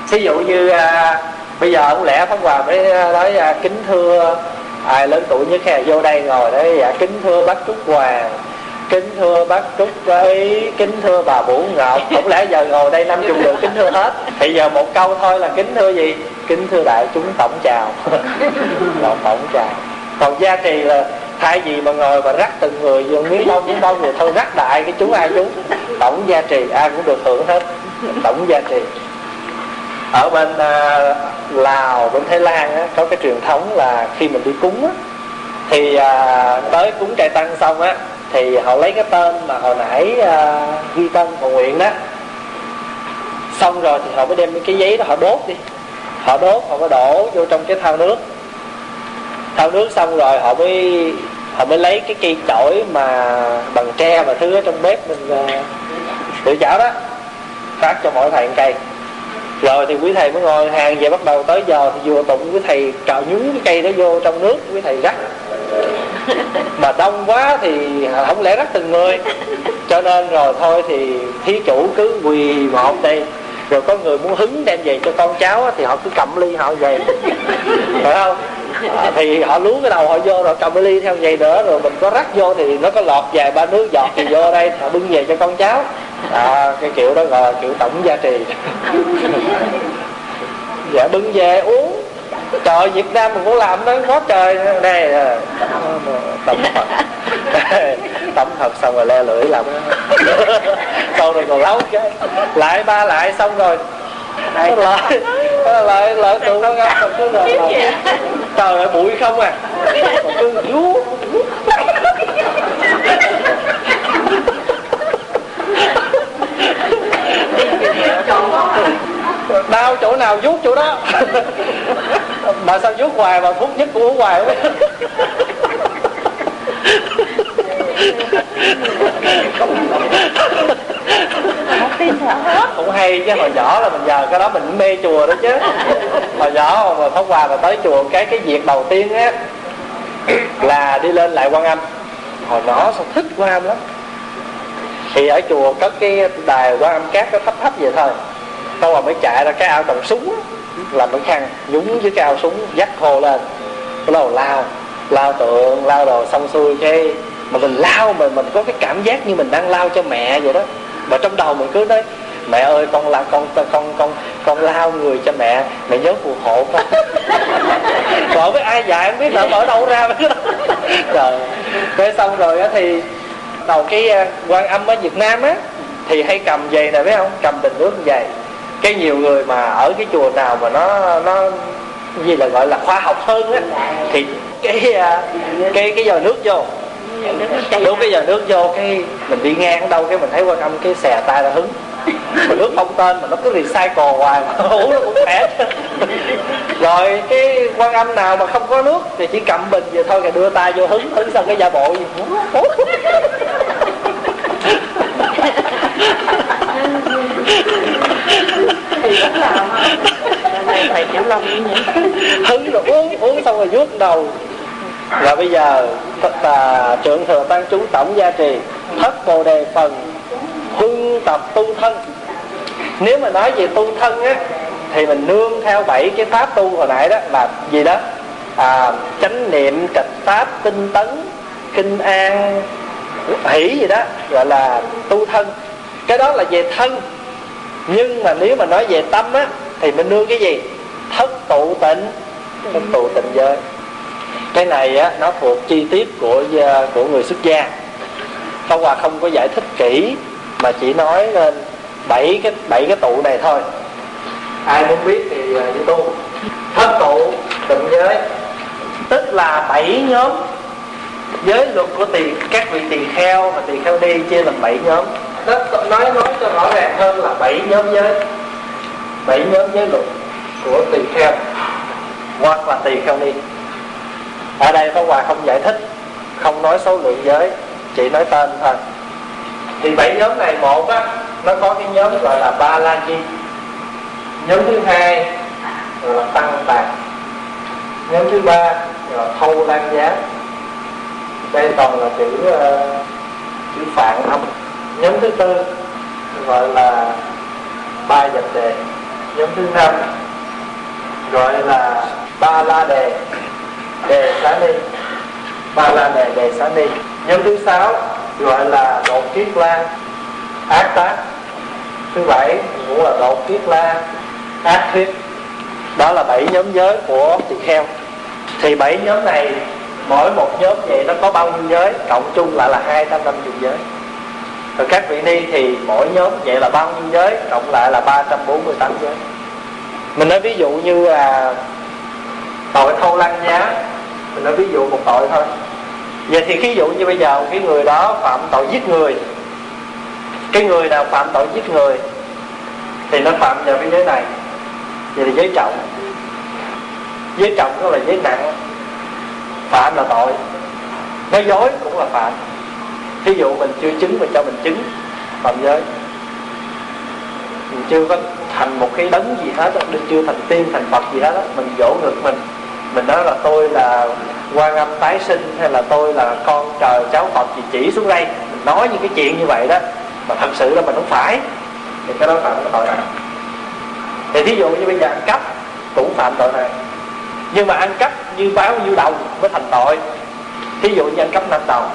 Ví dụ như à, bây giờ ông lẽ pháp hòa mới à, nói à, kính thưa ai lớn tuổi nhất hè vô đây ngồi đấy dạ kính thưa bác trúc hoàng kính thưa bác trúc ấy kính thưa bà vũ ngọc. Không lẽ giờ ngồi đây năm chục được kính thưa hết? Thì giờ một câu thôi là kính thưa gì? Kính thưa đại chúng tổng chào. Tổng tổng chào. Còn gia trì là thay vì mà ngồi mà rắc từng người vô miếng đông miếng đông thì thôi rắc đại cái chú ai chú. Tổng gia trì ai cũng được hưởng hết. Tổng gia trì ở bên uh, lào bên thái lan á, có cái truyền thống là khi mình đi cúng á, thì uh, tới cúng trai tăng xong á thì họ lấy cái tên mà hồi nãy uh, ghi tên cầu nguyện đó. Xong rồi thì họ mới đem cái giấy đó họ đốt đi. Họ đốt họ mới đổ vô trong cái thao nước. Thao nước xong rồi họ mới họ mới lấy cái cây chổi mà bằng tre và thứ ở trong bếp mình à, uh, tự chảo đó phát cho mỗi thầy một cây. Rồi thì quý thầy mới ngồi hàng về bắt đầu tới giờ thì vừa tụng quý thầy cạo nhúng cái cây đó vô trong nước quý thầy rắc mà đông quá thì không lẽ rắc từng người. Cho nên rồi thôi thì thí chủ cứ quỳ một đây. Rồi có người muốn hứng đem về cho con cháu thì họ cứ cầm ly họ về. Phải không? À, thì họ lú cái đầu họ vô rồi cầm cái ly theo vậy nữa. Rồi mình có rắc vô thì nó có lọt vài ba nước giọt thì vô đây họ bưng về cho con cháu. À, cái kiểu đó gọi là kiểu tổng gia trì. Dạ bưng về uống trời Việt Nam mình cũng làm nó có trời này tẩm thật. Tẩm thật xong rồi le lưỡi làm sau rồi còn lấu cái lại ba lại xong rồi. Lại lại lại tụi nó ngâm còn cứ rồi. Trời ơi bụi không à. Còn cứ vú đau chỗ nào vuốt chỗ đó. Mà sao vuốt hoài mà thuốc nhất cũng uống hoài cũng hay chứ hồi nhỏ là mình giờ cái đó mình mê chùa đó chứ. Hồi nhỏ mà pháp hòa mà tới chùa cái cái việc đầu tiên á là đi lên lại quan âm. Hồi nhỏ sao thích quan âm lắm. Thì ở chùa có cái đài quan âm cát nó thấp thấp vậy thôi xong rồi mới chạy ra cái ao trồng súng làm cái khăn nhúng với cái ao súng dắt khô lên. Bắt đầu lao lao tượng lao đồ xong xuôi cái mà mình lao mà mình có cái cảm giác như mình đang lao cho mẹ vậy đó. Mà trong đầu mình cứ nói mẹ ơi con là con con con con, lao người cho mẹ mẹ nhớ phù hộ con. Vợ với ai dạy không biết là ở đâu ra mấy đó rồi cái xong rồi á thì đầu cái ờ, quan âm ở việt nam á thì hay cầm về nè biết không? Cầm bình nước về cái nhiều người mà ở cái chùa nào mà nó nó gì là gọi là khoa học hơn á thì cái à, cái cái giờ nước vô. Đúng cái giờ nước vô cái mình đi ngang ở đâu cái mình thấy quan âm cái xè tay là hứng. Mà nước không tên mà nó cứ recycle hoài mà uống nó cũng khỏe. Rồi cái quan âm nào mà không có nước thì chỉ cầm bình vậy thôi kìa đưa tay vô hứng hứng xong cái giả bộ gì thì thầy kiểu long hứng rồi uống uống xong rồi vuốt đầu. Và bây giờ tà trưởng thừa tăng chúng tổng gia trì thất bồ đề phần huân tập tu thân. Nếu mà nói về tu thân á thì mình nương theo bảy cái pháp tu hồi nãy đó là gì đó? À, chánh niệm trạch pháp tinh tấn kinh an hỷ gì đó gọi là tu thân. Cái đó là về thân nhưng mà nếu mà nói về tâm á, thì mình nương cái gì? Thất tụ tịnh. Thất tụ tịnh giới. Cái này á, nó thuộc chi tiết của à, của người xuất gia. Pháp Hòa không có giải thích kỹ, mà chỉ nói lên bảy cái bảy cái tụ này thôi. Ai muốn biết thì à, đi tu. Thất tụ tịnh giới. Tức là bảy nhóm. Giới luật của tiền, các vị tiền kheo và tiền kheo đi chia làm bảy nhóm nó nói nói cho rõ ràng hơn là bảy nhóm giới. Bảy nhóm giới luật của tỳ kheo. Hoặc là tỳ kheo ni. Ở đây Pháp Hòa không giải thích không nói số lượng giới chỉ nói tên thôi. Thì bảy nhóm này một á nó có cái nhóm gọi là ba la chi nhóm thứ hai là tăng tạng nhóm thứ ba là thâu lan giá đây toàn là chữ uh, chữ phạn âm nhóm thứ tư gọi là ba dập đề. Nhóm thứ năm gọi là ba la đề đề xá ni. Ba la đề đề xá ni. Nhóm thứ sáu gọi là đột kiết la, ác tác. Thứ bảy cũng là đột kiết la, ác thuyết đó là bảy nhóm giới của tỳ kheo. Thì bảy nhóm này mỗi một nhóm vậy nó có bao nhiêu giới? Cộng chung lại là 250 giới rồi các vị ni thì mỗi nhóm vậy là bao nhiêu giới? Cộng lại là 348 giới. Mình nói ví dụ như là tội thâu lăng nhá mình nói ví dụ một tội thôi. Vậy thì ví dụ như bây giờ cái người đó phạm tội giết người. Cái người nào phạm tội giết người thì nó phạm vào cái giới này. Vậy là giới trọng. Giới trọng đó là giới nặng. Phạm là tội. Nói dối cũng là phạm thí dụ mình chưa chứng mà cho mình chứng, phạm giới. Mình chưa có thành một cái đấng gì hết mình chưa thành tiên, thành phật gì hết đó mình dỗ ngược mình. Mình nói là tôi là quan âm tái sinh hay là tôi là con trời, cháu phật gì chỉ xuống đây. Mình nói những cái chuyện như vậy đó, mà thật sự là mình không phải. Thì cái đó phạm cái tội này. Thì thí dụ như bây giờ ăn cắp cũng phạm tội này. Nhưng mà ăn cắp như báo nhiêu đồng mới thành tội. Thí dụ như ăn cắp năm đồng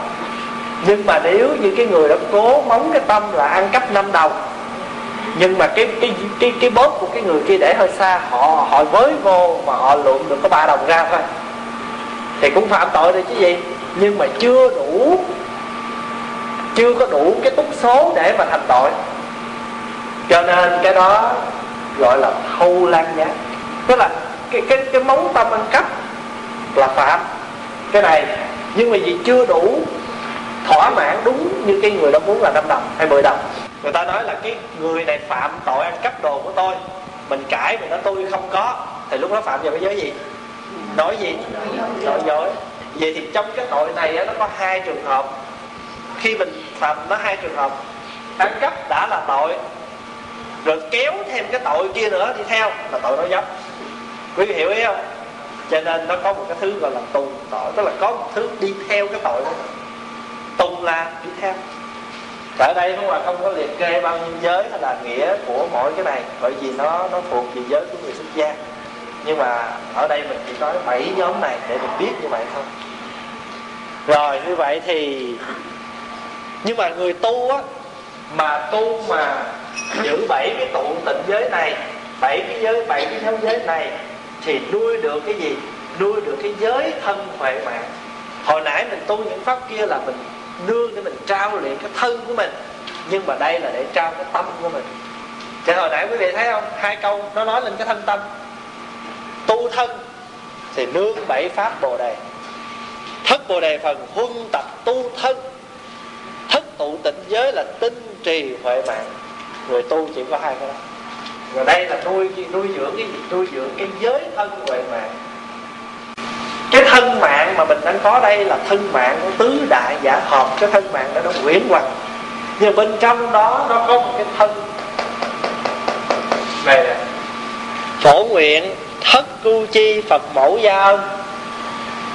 nhưng mà nếu như cái người đó cố móng cái tâm là ăn cắp năm đồng, nhưng mà cái cái cái cái bóp của cái người kia để hơi xa, họ họ với vô mà họ lượm được có ba đồng ra thôi, thì cũng phạm tội rồi chứ gì. Nhưng mà chưa đủ, chưa có đủ cái túc số để mà thành tội. Cho nên cái đó gọi là thâu lan giá tức là cái cái cái móng tâm ăn cắp là phạm. Cái này, nhưng mà vì chưa đủ thỏa mãn đúng như cái người đó muốn là năm đồng hay 10 đồng. Người ta nói là cái người này phạm tội ăn cắp đồ của tôi, mình cãi mình nói tôi không có, thì lúc đó phạm vào cái giới gì? Nói gì? Nói dối. Vậy thì trong cái tội này nó có hai trường hợp. Khi mình phạm nó hai trường hợp. Ăn cắp đã là tội, rồi kéo thêm cái tội kia nữa đi theo, là tội nói dối. Quý vị hiểu ý không? Cho nên nó có một cái thứ gọi là tù tội, tức là có một thứ đi theo cái tội đó tung la đi theo. Ở đây không là không có liệt kê bao nhiêu giới hay là nghĩa của mỗi cái này, bởi vì nó nó thuộc về giới của người xuất gia. Nhưng mà ở đây mình chỉ nói bảy nhóm này để mình biết như vậy thôi. Rồi, như vậy thì nhưng mà người tu á, mà tu mà giữ bảy cái tụ tịnh giới này, bảy cái giới, bảy cái nhóm giới này, thì nuôi được cái gì? Nuôi được cái giới thân huệ mạng. Hồi nãy mình tu những pháp kia là mình nương để mình trao luyện cái thân của mình. Nhưng mà đây là để trao cái tâm của mình. Thì hồi nãy quý vị thấy không? Hai câu nó nói lên cái thân tâm. Tu thân thì nương bảy pháp bồ đề. Thất bồ đề phần huân tập tu thân. Thất tụ tịnh giới là tinh trì huệ mạng. Người tu chỉ có hai cái đó. Và đây là nuôi nuôi dưỡng cái gì? Nuôi dưỡng cái giới thân huệ mạng cái thân mạng mà mình đang có đây là thân mạng của tứ đại giả hợp cái thân mạng đó nó quyển hoặc. Nhưng bên trong đó, nó có một cái thân. Này nè. Phổ nguyện, thất cu chi phật mẫu gia ân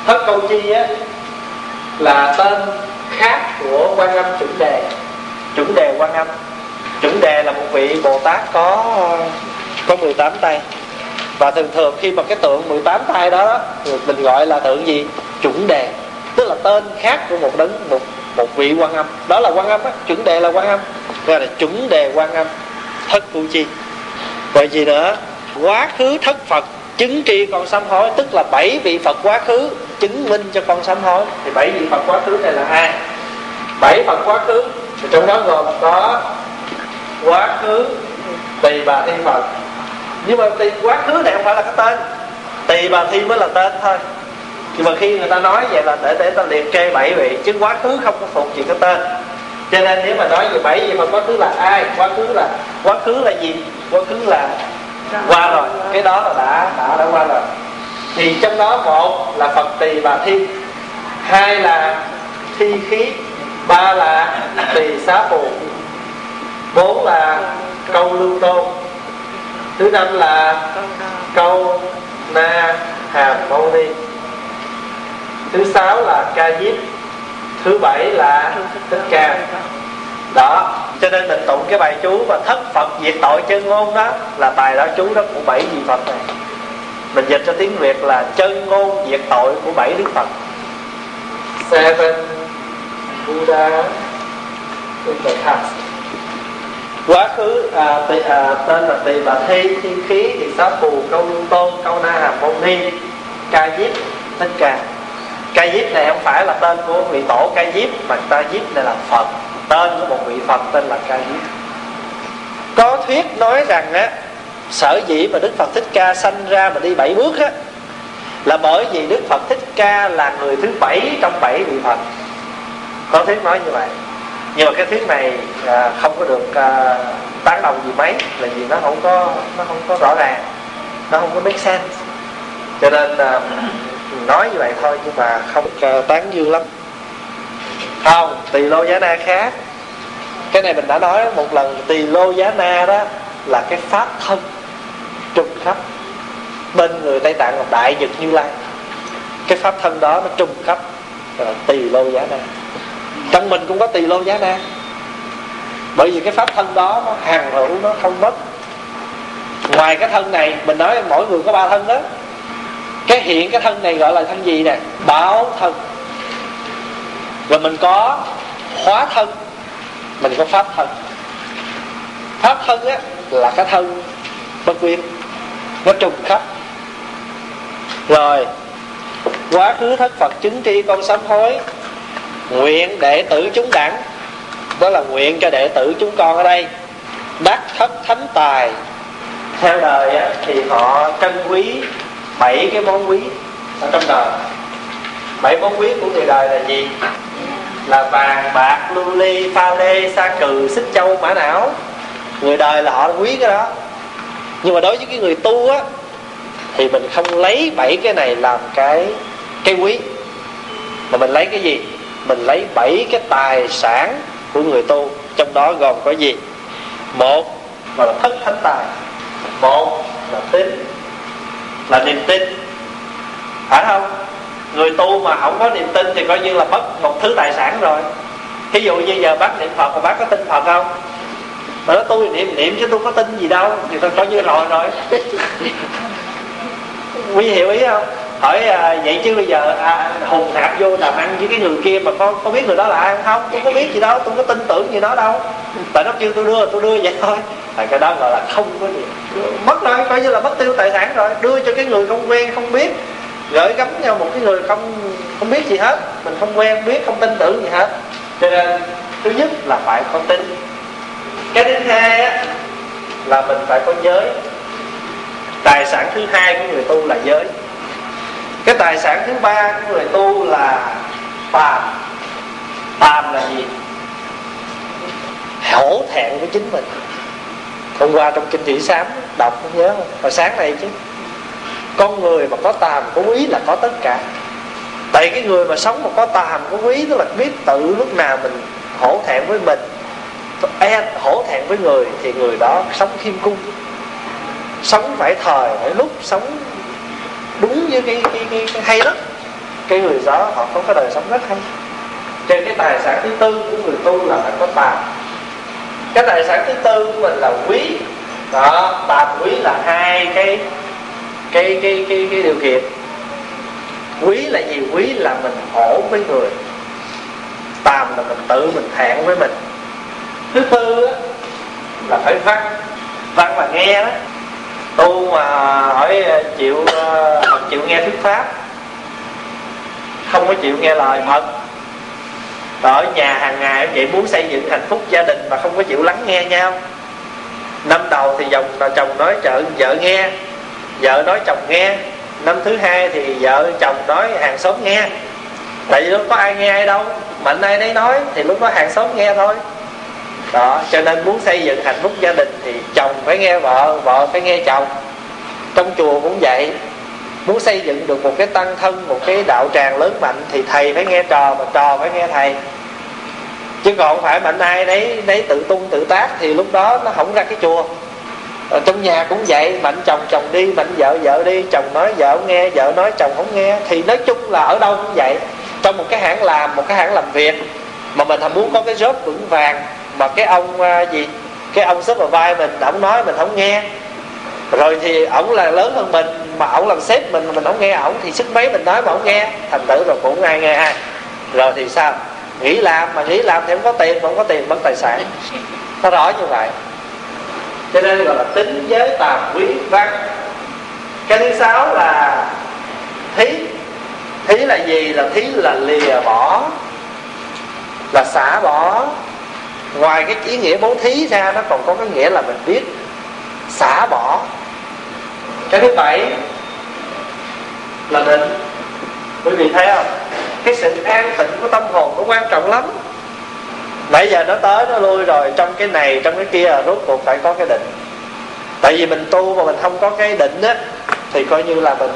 thất câu chi á, là tên khác của quan âm chuẩn đề. Chuẩn đề quan âm. Chuẩn đề là một vị bồ tát có có 18 tay và thường thường khi mà cái tượng 18 tay đó mình gọi là tượng gì? Chuẩn đề. Tức là tên khác của một đấng, một một vị quan âm. Đó là quan âm á, chuẩn đề là quan âm. Gọi là chuẩn đề quan âm. Thất phụ chi. Vậy gì nữa? Quá khứ thất phật, chứng tri con sám hối. Tức là bảy vị phật quá khứ chứng minh cho con sám hối. Thì bảy vị phật quá khứ này là ai? Bảy phật quá khứ. Thì trong đó gồm có quá khứ tỳ bà thiên phật nhưng mà thì quá khứ này không phải là cái tên. Tỳ bà thi mới là tên thôi. Nhưng mà khi người ta nói vậy là để để ta liệt kê bảy vị chứ quá khứ không có thuộc gì cái tên. Cho nên nếu mà nói về bảy vị mà quá khứ là ai quá khứ là quá khứ là gì quá khứ là qua rồi cái đó là đã đã đã qua rồi. Thì trong đó một là phật tỳ bà thi, hai là thi khí ba là tỳ xá phù bốn là câu lưu tôn thứ năm là câu na hàm mâu ni. Thứ sáu là ca diếp. Thứ bảy là thích ca. Đó, cho nên mình tụng cái bài chú và thất phật diệt tội chân ngôn đó là bài đó chú đó của bảy vị phật này. Mình dịch cho tiếng việt là chân ngôn diệt tội của bảy đức phật. Seven buddha in the past quá khứ à, tì, à, tên là tỳ bà thi thiên khí thì xá phù câu lưu tôn câu na hàm mâu ni ca diếp tất cả ca diếp này không phải là tên của vị tổ ca diếp mà ca diếp này là phật. Tên của một vị phật tên là ca diếp. Có thuyết nói rằng á sở dĩ mà đức phật thích ca sanh ra mà đi bảy bước á là bởi vì đức phật thích ca là người thứ bảy trong bảy vị phật. Có thuyết nói như vậy nhưng mà cái thuyết này à, không có được à, tán đồng gì mấy là vì nó không có nó không có rõ ràng nó không có make sense. Cho nên à, nói như vậy thôi nhưng mà không à, tán dương lắm. Không tỳ lô giá na khác. Cái này mình đã nói một lần tỳ lô giá na đó là cái pháp thân trùng khắp bên người tây tạng là đại nhật như lai. Cái pháp thân đó nó trùng khắp là tỳ lô giá na trong mình cũng có tỳ lô giá na bởi vì cái pháp thân đó, nó hàng hữu, nó không mất. Ngoài cái thân này, mình nói mỗi người có ba thân đó. Cái hiện cái thân này gọi là thân gì nè? Báo thân. Rồi mình có hóa thân, mình có pháp thân. Pháp thân á, là cái thân bất quyên nó trùng khắp. Rồi, quá khứ thất phật chứng tri con sám hối nguyện đệ tử chúng đẳng. Đó là nguyện cho đệ tử chúng con ở đây. Bác thất thánh tài. Theo đời thì họ trân quý bảy cái món quý ở trong đời. Bảy món quý của người đời là gì? Là vàng, bạc lưu ly, pha lê, sa cừ, xích châu, mã não. Người đời là họ quý cái đó. Nhưng mà đối với cái người tu á, thì mình không lấy bảy cái này làm cái cái quý. Mà mình lấy cái gì? Mình lấy bảy cái tài sản của người tu, trong đó gồm có gì? Một là thất thánh tài, một là tín, là niềm tin. Phải không? Người tu mà không có niềm tin thì coi như là mất một thứ tài sản rồi. Ví dụ như giờ bác niệm phật mà bác có tin phật không? Mà nó tôi niệm niệm chứ tôi có tin gì đâu. Thì tôi coi như rồi rồi. Quý hiểu ý không? Hỏi à, vậy chứ bây giờ à, hùng hạp vô làm ăn với cái người kia mà có có biết người đó là ai không? Tôi có biết gì đâu tôi có tin tưởng gì đó đâu. Tại nó kêu tôi đưa tôi đưa vậy thôi. Tại cái đó gọi là không có gì. Mất rồi coi như là mất tiêu tài sản rồi. Đưa cho cái người không quen không biết. Gửi gắm nhau một cái người không không biết gì hết. Mình không quen biết không tin tưởng gì hết. Cho nên thứ nhất là phải có tin. Cái thứ hai á, là mình phải có giới. Tài sản thứ hai của người tu là giới cái tài sản thứ ba của người tu là phàm. Phàm là gì? Hổ thẹn với chính mình. Hôm qua trong kinh thị sám đọc, không nhớ không? Hồi sáng này chứ. Con người mà có tàm, có quý là có tất cả. Tại cái người mà sống mà có tàm, có quý, tức là biết tự lúc nào mình hổ thẹn với mình e hổ thẹn với người, thì người đó sống khiêm cung. Sống phải thời, phải lúc sống đúng với cái, cái, cái, cái hay lắm cái người đó họ có cái đời sống rất hay. Trên cái tài sản thứ tư của người tu là phải có tàm cái tài sản thứ tư của mình là quý. Đó tàm quý là hai cái cái cái cái cái điều kiện. Quý là gì? Quý là mình hổ với người. Tàm là mình tự mình thẹn với mình. Thứ tư là phải văn. Văn là nghe đó tu mà hỏi ờ, chịu ờ, chịu nghe thuyết pháp, không có chịu nghe lời mật ở nhà hàng ngày vậy, muốn xây dựng hạnh phúc gia đình mà không có chịu lắng nghe nhau. Năm đầu thì dòng à, chồng nói chợ, vợ nghe, vợ nói chồng nghe. Năm thứ hai thì vợ chồng nói hàng xóm nghe. Tại vì lúc có ai nghe ai đâu mạnh ai nấy nói thì lúc đó hàng xóm nghe thôi đó. Cho nên muốn xây dựng hạnh phúc gia đình thì chồng phải nghe vợ vợ phải nghe chồng. Trong chùa cũng vậy. Muốn xây dựng được một cái tăng thân, một cái đạo tràng lớn mạnh thì thầy phải nghe trò và trò phải nghe thầy. Chứ còn phải mạnh ai đấy đấy tự tung tự tác thì lúc đó nó không ra cái chùa. Ở trong nhà cũng vậy, mạnh chồng chồng đi, mạnh vợ vợ đi, chồng nói vợ không nghe, vợ nói chồng không nghe. Thì nói chung là ở đâu cũng vậy. Trong một cái hãng làm, một cái hãng làm việc, mà mình muốn có cái job vững vàng mà cái ông uh, gì? Cái ông vai mình ổng nói mình không nghe. Rồi thì ổng là lớn hơn mình mà ổng làm sếp mình mà mình không nghe ổng thì sức mấy mình nói mà không nghe. Thành tử rồi cũng ai nghe ai. Rồi thì sao? Nghỉ làm mà nghỉ làm thì không có tiền mà không có tiền mất tài sản. Nó rõ như vậy. Cho nên gọi là tính giới tàm quý văn. Cái thứ sáu là thí. Thí là gì? Là thí là lìa bỏ là xả bỏ ngoài cái ý nghĩa bố thí ra, nó còn có cái nghĩa là mình biết xả bỏ. Cái thứ bảy là định quý vị thấy không? Cái sự an tịnh của tâm hồn nó quan trọng lắm. Nãy giờ nó tới, nó lui rồi. Trong cái này, trong cái kia, rốt cuộc phải có cái định. Tại vì mình tu mà mình không có cái định á, thì coi như là mình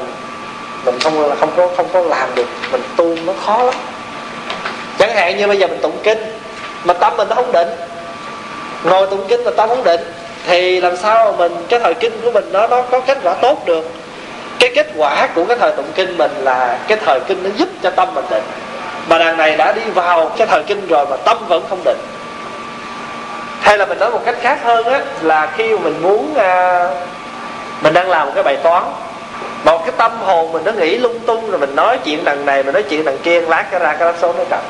mình không không có không có làm được. Mình tu nó khó lắm. Chẳng hạn như bây giờ mình tụng kinh mà tâm mình nó không định. Ngồi tụng kinh mà tâm không định thì làm sao mà mình cái thời kinh của mình nó nó có kết quả tốt được? Cái kết quả của cái thời tụng kinh mình là cái thời kinh nó giúp cho tâm mình định. Mà đàn này đã đi vào cái thời kinh rồi mà tâm vẫn không định. Hay là mình nói một cách khác hơn á là khi mà mình muốn à, mình đang làm một cái bài toán một cái tâm hồn mình nó nghĩ lung tung rồi mình nói chuyện đằng này mình nói chuyện đằng kia lát cái ra cái đáp số nó cầm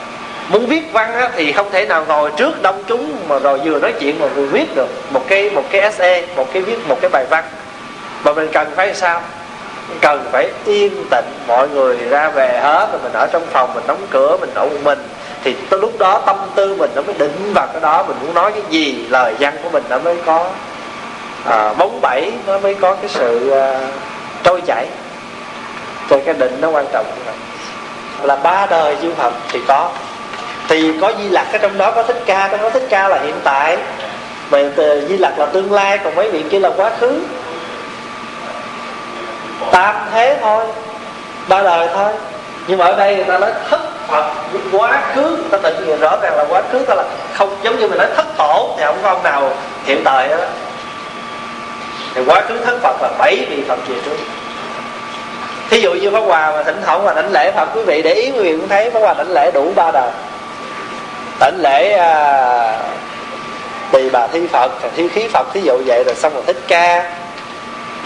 muốn viết văn á, thì không thể nào ngồi trước đông chúng mà rồi vừa nói chuyện mà vừa viết được một cái một cái se một cái viết một cái bài văn. Mà mình cần phải sao? Cần phải yên tĩnh mọi người ra về hết rồi mình ở trong phòng mình đóng cửa mình ở một mình. Thì tới lúc đó tâm tư mình nó mới định vào cái đó mình muốn nói cái gì lời văn của mình nó mới có à, bóng bẩy nó mới có cái sự à, trôi chảy. Cho cái định nó quan trọng là ba đời du học thì có thì có di lặc ở trong đó, có thích ca trong đó thích ca là hiện tại. Mà ờ, di lặc là tương lai, còn mấy vị kia là quá khứ. Tam thế thôi, ba đời thôi. Nhưng mà ở đây người ta nói thất phật quá khứ, người ta định nghĩa rõ ràng là quá khứ ta là không giống như mình nói thất tổ, thì không có ông nào hiện tại đó thì quá khứ thất phật là bảy vị phật về trước. Thí dụ như pháp hòa mà thỉnh thoảng mà thỉnh lễ phật, quý vị để ý, quý vị cũng thấy pháp hòa thỉnh lễ đủ ba đời thỉnh lễ à, tỳ bà thi phật thi khí phật thí dụ vậy rồi xong rồi thích ca.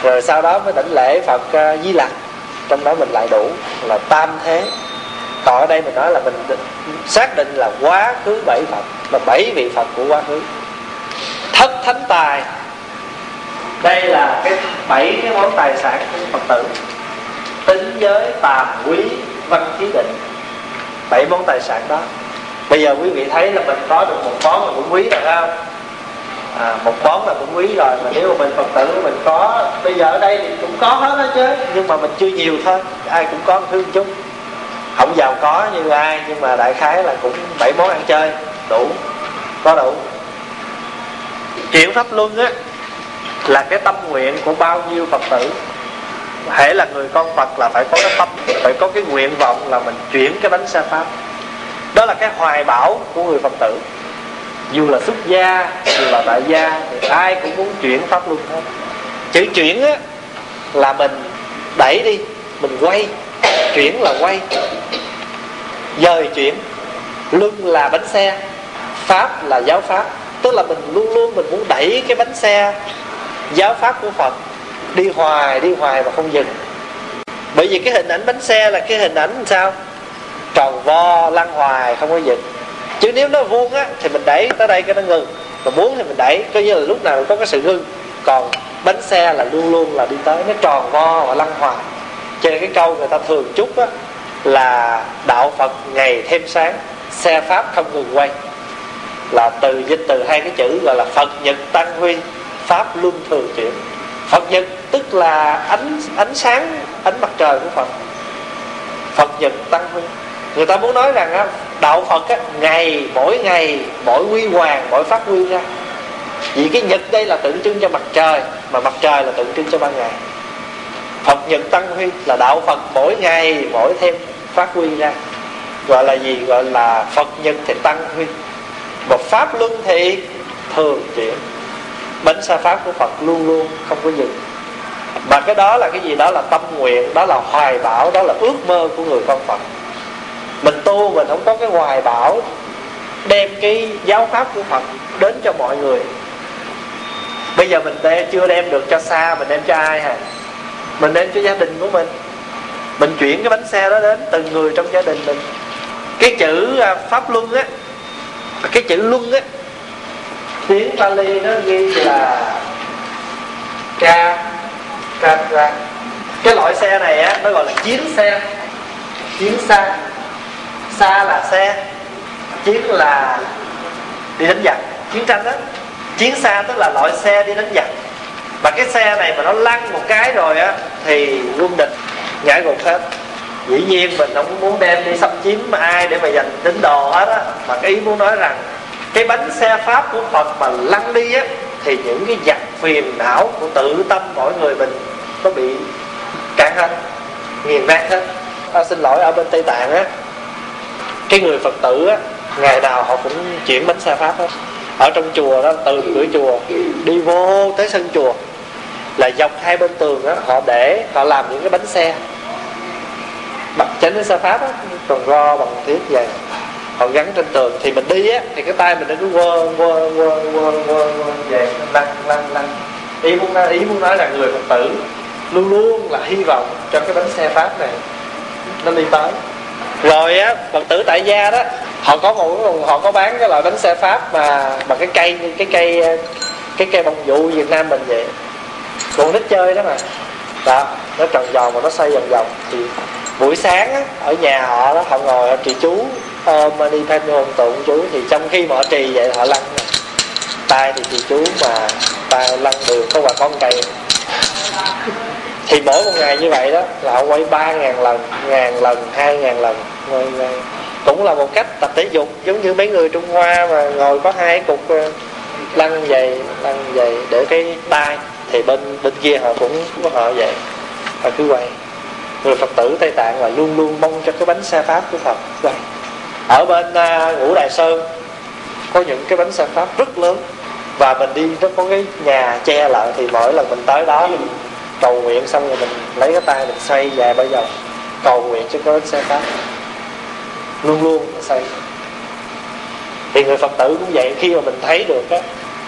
Rồi sau đó mới đảnh lễ phật à, di lặc. Trong đó mình lại đủ là tam thế. Còn ở đây mình nói là mình xác định là quá khứ bảy phật là bảy vị phật của quá khứ. Thất thánh tài. Đây là cái bảy cái món tài sản của phật tử. Tính giới tàm quý văn khí định. Bảy món tài sản đó bây giờ quý vị thấy là mình có được một món là cũng quý rồi không? À, một món là cũng quý rồi mà nếu mà mình phật tử mình có bây giờ ở đây thì cũng có hết đó chứ nhưng mà mình chưa nhiều thôi ai cũng có thương chút. Không giàu có như ai nhưng mà đại khái là cũng bảy món ăn chơi đủ có đủ. Chuyển pháp luân á là cái tâm nguyện của bao nhiêu phật tử. Hễ là người con phật là phải có cái tâm phải có cái nguyện vọng là mình chuyển cái bánh xe pháp đó là cái hoài bão của người phật tử. Dù là xuất gia, dù là tại gia, thì ai cũng muốn chuyển pháp luân hết. Chữ chuyển á, là mình đẩy đi, mình quay. Chuyển là quay. Dời chuyển. Luân là bánh xe, pháp là giáo pháp. Tức là mình luôn luôn mình muốn đẩy cái bánh xe, giáo pháp của phật, đi hoài đi hoài mà không dừng. Bởi vì cái hình ảnh bánh xe là cái hình ảnh sao? Tròn vo, lăn hoài, không có dừng chứ nếu nó vuông á, thì mình đẩy tới đây cái nó ngừng. Mà muốn thì mình đẩy, coi như là lúc nào có cái sự ngưng. Còn bánh xe là luôn luôn là đi tới, nó tròn vo và lăn hoài. Cho nên cái câu người ta thường chúc á, là đạo phật ngày thêm sáng, xe pháp không ngừng quay. Là từ dịch từ hai cái chữ gọi là phật nhật tăng huy, pháp luân thường chuyển. Phật nhật tức là ánh ánh sáng, ánh mặt trời của phật. Phật nhật tăng huy người ta muốn nói rằng á, đạo phật á, ngày mỗi ngày mỗi quy hoàng mỗi phát huy ra. Vì cái nhật đây là tượng trưng cho mặt trời mà mặt trời là tượng trưng cho ban ngày. Phật nhật tăng huy là đạo phật mỗi ngày mỗi thêm phát huy ra. Gọi là gì? Gọi là phật nhật thì tăng huy. Và pháp luân thì thường chuyển. Bánh sa pháp của phật luôn luôn không có dừng. Mà cái đó là cái gì? Đó là tâm nguyện đó là hoài bão đó là ước mơ của người con phật mình tu mình không có cái hoài bão đem cái giáo pháp của phật đến cho mọi người. Bây giờ mình đem, chưa đem được cho xa mình đem cho ai hả? Mình đem cho gia đình của mình. Mình chuyển cái bánh xe đó đến từng người trong gia đình mình. Cái chữ à, pháp luân á cái chữ luân á tiếng Pali nó ghi là ca ca ra cái loại xe này á nó gọi là chiến xe chiến xa xa là xe chiến là đi đánh giặc. Chiến tranh đó chiến xa tức là loại xe đi đánh giặc. Mà cái xe này mà nó lăn một cái rồi á thì quân địch ngã gục hết. Dĩ nhiên mình không muốn đem đi xâm chiếm ai để mà giành tín đồ hết á. Mà cái ý muốn nói rằng cái bánh xe pháp của phật mà lăn đi á thì những cái giặc phiền não của tự tâm mỗi người mình nó bị cạn hết nghiền nát hết. À, xin lỗi ở bên tây tạng á cái người phật tử á, ngày nào họ cũng chuyển bánh xe pháp hết. Ở trong chùa đó, từ cửa chùa đi vô tới sân chùa, là dọc hai bên tường á, họ để, họ làm những cái bánh xe. Bằng chánh bánh xe pháp á, còn ro bằng thiết vậy họ gắn trên tường, thì mình đi á, thì cái tay mình nó cứ quơ quơ quơ quơ quơ quơ, về, lăn lăn lăn. Ý muốn nói, ý muốn nói là người phật tử luôn luôn là hy vọng cho cái bánh xe pháp này nó đi tới rồi á phật tử tại gia đó họ có một họ có bán cái loại bánh xe pháp mà bằng cái cây như cái cây cái cây bông vụ Việt Nam mình vậy. Còn nít chơi đó mà. Đó nó tròn vòng mà nó xoay vòng vòng thì buổi sáng á, ở nhà họ đó họ ngồi họ trì chú ôm đi thanh hồn tụng chú. Thì trong khi mà họ trì vậy họ lăn. Tay thì trì chú mà tay lăn đường có quả con cây thì mỗi một ngày như vậy đó là họ quay ba ngàn lần ngàn lần hai ngàn lần. Quay, quay. cũng là một cách tập thể dục giống như mấy người trung hoa mà ngồi có hai cục ờ, lăn vậy lăn vậy để cái tay. Thì bên bên kia họ cũng có họ vậy. Họ cứ quay. Người phật tử tây tạng là luôn luôn mong cho cái bánh xe pháp của phật. Quay. Ở bên uh, ngũ đại sơn có những cái bánh xe pháp rất lớn. Và mình đi nó có cái nhà che lại thì mỗi lần mình tới đó mình cầu nguyện xong rồi mình lấy cái tay mình xoay dài bao vòng cầu nguyện cho có xe pháp luôn luôn xoay. Thì người phật tử cũng vậy khi mà mình thấy được á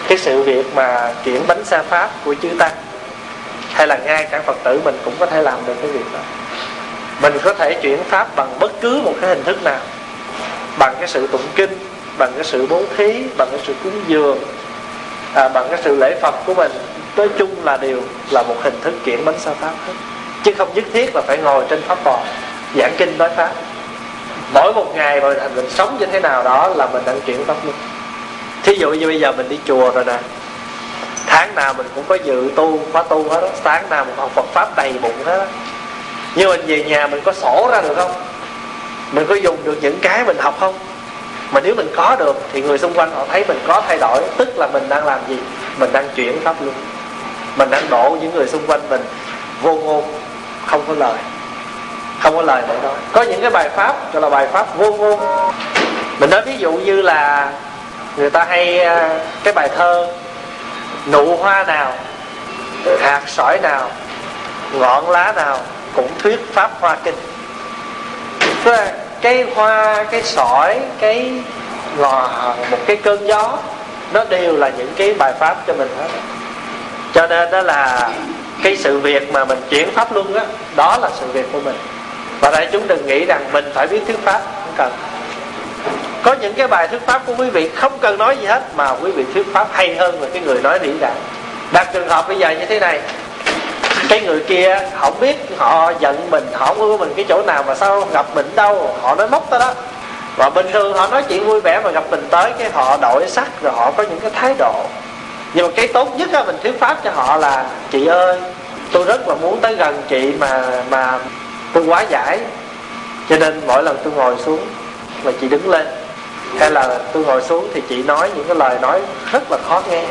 cái sự việc mà chuyển bánh xa pháp của chư tăng hay là ngay cả phật tử mình cũng có thể làm được cái việc đó. Mình có thể chuyển pháp bằng bất cứ một cái hình thức nào bằng cái sự tụng kinh bằng cái sự bố thí bằng cái sự cúng dường à, bằng cái sự lễ phật của mình nói chung là điều là một hình thức chuyển bánh sao pháp hết. Chứ không nhất thiết là phải ngồi trên pháp bò, giảng kinh, nói pháp. Mỗi một ngày mà mình sống như thế nào đó là mình đang chuyển pháp luôn thí dụ như bây giờ mình đi chùa rồi nè, tháng nào mình cũng có dự tu, khóa tu hết đó sáng nào mình học Phật pháp đầy bụng hết đó nhưng mình về nhà mình có sổ ra được không? Mình có dùng được những cái mình học không? Mà nếu mình có được thì người xung quanh họ thấy mình có thay đổi, tức là mình đang làm gì? Mình đang chuyển pháp luôn mình đang đổ những người xung quanh mình vô ngôn, không có lời. Không có lời để nói. Có những cái bài pháp, gọi là bài pháp vô ngôn. Mình nói ví dụ như là người ta hay à, cái bài thơ, nụ hoa nào, hạt sỏi nào, ngọn lá nào cũng thuyết pháp hoa kinh. Tức là cái hoa, cái sỏi, cái ngò, một cái cơn gió, nó đều là những cái bài pháp cho mình hết cho nên đó là cái sự việc mà mình chuyển pháp luân á đó, đó là sự việc của mình. Và đại chúng đừng nghĩ rằng mình phải biết thuyết pháp không cần. Có những cái bài thuyết pháp của quý vị không cần nói gì hết mà quý vị thuyết pháp hay hơn là cái người nói vĩ đại đặt trường hợp bây giờ như thế này cái người kia không biết họ giận mình họ không ưa mình cái chỗ nào mà sao gặp mình đâu họ nói móc tới đó. Và bình thường họ nói chuyện vui vẻ mà gặp mình tới cái họ đổi sắc rồi họ có những cái thái độ nhưng mà cái tốt nhất á mình thuyết pháp cho họ là chị ơi tôi rất là muốn tới gần chị mà mà tôi quá giải. Cho nên mỗi lần tôi ngồi xuống mà chị đứng lên hay là tôi ngồi xuống thì chị nói những cái lời nói rất là khó nghe.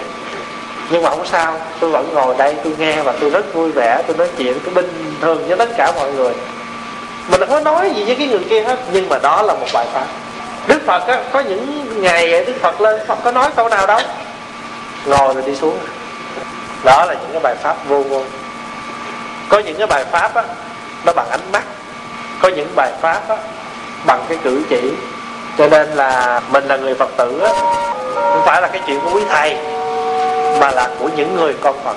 Nhưng mà không sao tôi vẫn ngồi đây tôi nghe và tôi rất vui vẻ tôi nói chuyện tôi bình thường với tất cả mọi người. Mình không có nói gì với cái người kia hết nhưng mà đó là một bài pháp. Đức phật á, có những ngày đức phật lên phật có nói câu nào đâu ngồi rồi đi xuống. Đó là những cái bài pháp vô ngôn. Có những cái bài pháp á, nó bằng ánh mắt. Có những bài pháp á, bằng cái cử chỉ. Cho nên là mình là người phật tử á, không phải là cái chuyện của quý thầy, mà là của những người con phật.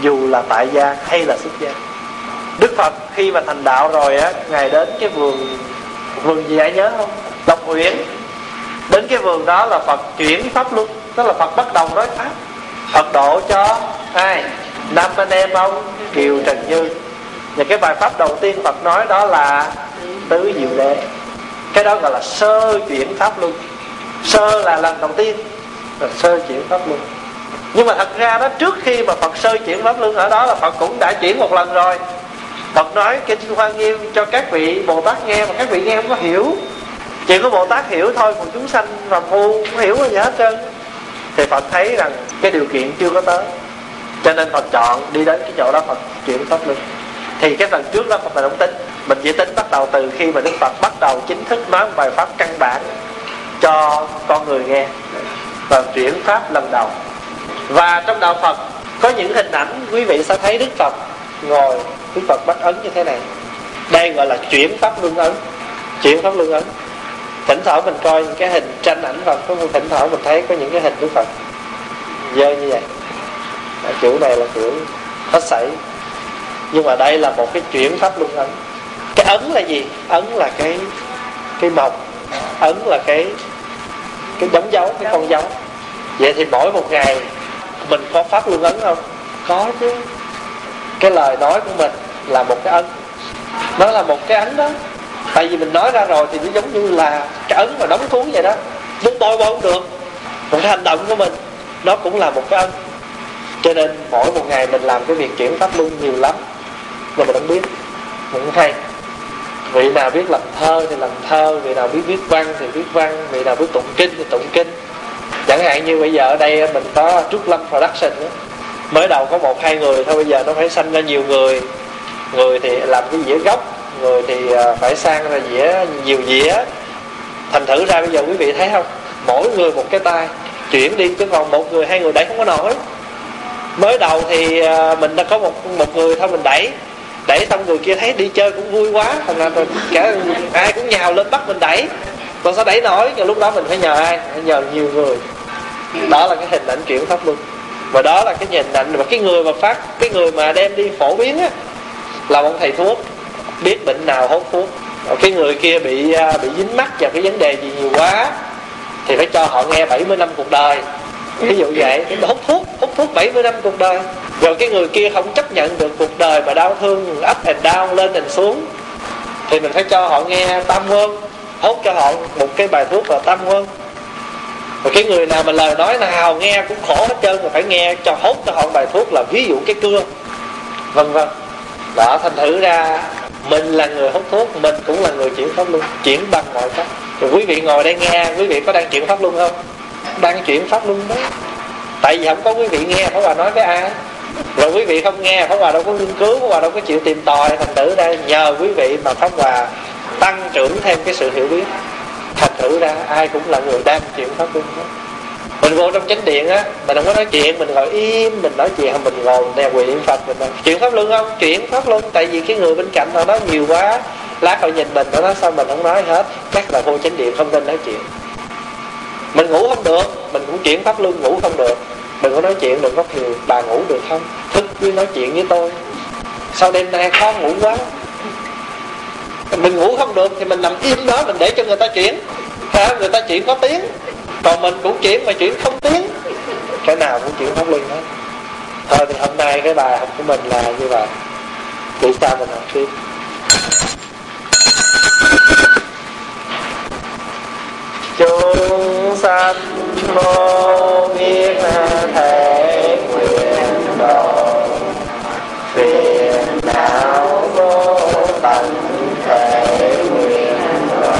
Dù là tại gia hay là xuất gia. Đức phật khi mà thành đạo rồi á, ngài đến cái vườn vườn gì ai nhớ không? Độc uyển. Đến cái vườn đó là phật chuyển pháp luân tức là phật bắt đầu nói pháp. Phật độ cho ai? Năm anh em ông kiều, trần như. Và cái bài pháp đầu tiên phật nói đó là tứ diệu đế. Cái đó gọi là sơ chuyển pháp luân. Sơ là lần đầu tiên, là sơ chuyển pháp luân. Nhưng mà thật ra đó, trước khi mà phật sơ chuyển pháp luân ở đó là phật cũng đã chuyển một lần rồi. Phật nói kinh hoa nghiêm cho các vị bồ tát nghe, mà các vị nghe không có hiểu. Chỉ có bồ tát hiểu thôi, còn chúng sanh và phu không hiểu gì hết trơn thì phật thấy rằng cái điều kiện chưa có tới. Cho nên phật chọn đi đến cái chỗ đó phật chuyển pháp luân. Thì cái lần trước đó phật là không tính mình chỉ tính bắt đầu từ khi mà đức phật bắt đầu chính thức nói một bài pháp căn bản cho con người nghe và chuyển pháp lần đầu. Và trong đạo phật có những hình ảnh quý vị sẽ thấy đức phật ngồi, đức phật bắt ấn như thế này. Đây gọi là chuyển pháp luân ấn. Chuyển pháp luân ấn thỉnh thoảng mình coi những cái hình tranh ảnh phật, có thỉnh thoảng mình thấy có những cái hình đức phật. Dơ như vậy. Kiểu này là kiểu hết sảy. Nhưng mà đây là một cái chuyển pháp luân ấn. Cái ấn là gì? Ấn là cái cái mộc. Ấn là cái cái đóng dấu, cái con dấu. Vậy thì mỗi một ngày mình có pháp luân ấn không? Có chứ. Cái lời nói của mình là một cái ấn. Nó là một cái ấn đó tại vì mình nói ra rồi thì nó giống như là cái ấn mà đóng cuốn vậy đó. Muốn bôi bôi không được. Một cái hành động của mình, nó cũng là một cái ân cho nên mỗi một ngày mình làm cái việc chuyển pháp luân nhiều lắm. Mà mình không biết. Mình không hay. Vị nào biết làm thơ thì làm thơ, vị nào biết viết văn thì viết văn, vị nào biết tụng kinh thì tụng kinh. Chẳng hạn như bây giờ ở đây mình có trúc lâm production đó. mới đầu có một hai người thôi, bây giờ nó phải sanh ra nhiều người. Người thì làm cái dĩa gốc người thì à, phải sang ra dĩa nhiều dĩa. Thành thử ra bây giờ quý vị thấy không? Mỗi người một cái tay. Chuyển đi chứ còn một người, hai người đẩy không có nổi. Mới đầu thì à, mình đã có một một người thôi mình đẩy. Đẩy xong người kia thấy đi chơi cũng vui quá. Thành ra cả ai cũng nhào lên bắt mình đẩy. Còn sao đẩy nổi? Nhưng lúc đó mình phải nhờ ai? Phải nhờ nhiều người. Đó là cái hình ảnh chuyển pháp luân và đó là cái nhìn ảnh. Và cái người mà phát, cái người mà đem đi phổ biến á, là ông thầy thuốc biết bệnh nào hốt thuốc. Cái người kia bị à, bị dính mắc vào cái vấn đề gì nhiều quá thì phải cho họ nghe 70 năm cuộc đời. Ví dụ vậy. Hút thuốc hút thuốc 70 năm cuộc đời. Rồi cái người kia không chấp nhận được cuộc đời mà đau thương up and down lên and xuống thì mình phải cho họ nghe tam quân hốt cho họ một cái bài thuốc là tam quân. Rồi cái người nào mà lời nói nào nghe cũng khổ hết trơn rồi phải nghe cho hốt cho họ bài thuốc là ví dụ cái cưa. Vân vân. Đó thành thử ra mình là người hút thuốc, mình cũng là người chuyển pháp luân. Chuyển bằng mọi cách. Rồi quý vị ngồi đây nghe, quý vị có đang chuyển pháp luân không? Đang chuyển pháp luân đó. Tại vì không có quý vị nghe, Pháp Hòa nói với ai? Rồi quý vị không nghe, Pháp Hòa đâu có nghiên cứu, Pháp Hòa đâu có chịu tìm tòi, thành tử ra nhờ quý vị mà Pháp Hòa tăng trưởng thêm cái sự hiểu biết. Thành thử ra ai cũng là người đang chuyển pháp luân đó mình vô trong chánh điện á mình không có nói chuyện mình ngồi im mình nói chuyện mình ngồi nè quỳ niệm phật mình nói, chuyển pháp luân không? Chuyển pháp luân tại vì cái người bên cạnh họ nói nhiều quá lát họ nhìn mình nó nói sao mình không nói hết chắc là vô chánh điện không nên nói chuyện. Mình ngủ không được mình cũng chuyển pháp luân ngủ không được. Mình có nói chuyện đừng có phiền bà ngủ được không? Thức với nói chuyện với tôi. Sau đêm nay khó ngủ quá. Mình ngủ không được thì mình nằm im đó mình để cho người ta chuyển. Ha người ta chuyển có tiếng còn mình cũng chuyển mà chuyển không tiếng. Cái nào cũng chuyển không luân hết. Thôi thì hôm nay cái bài học của mình là như vậy. Để sao mình học tiếp. Chúng sanh vô biên thể nguyện độ. Phiền não vô tận thể nguyện độ.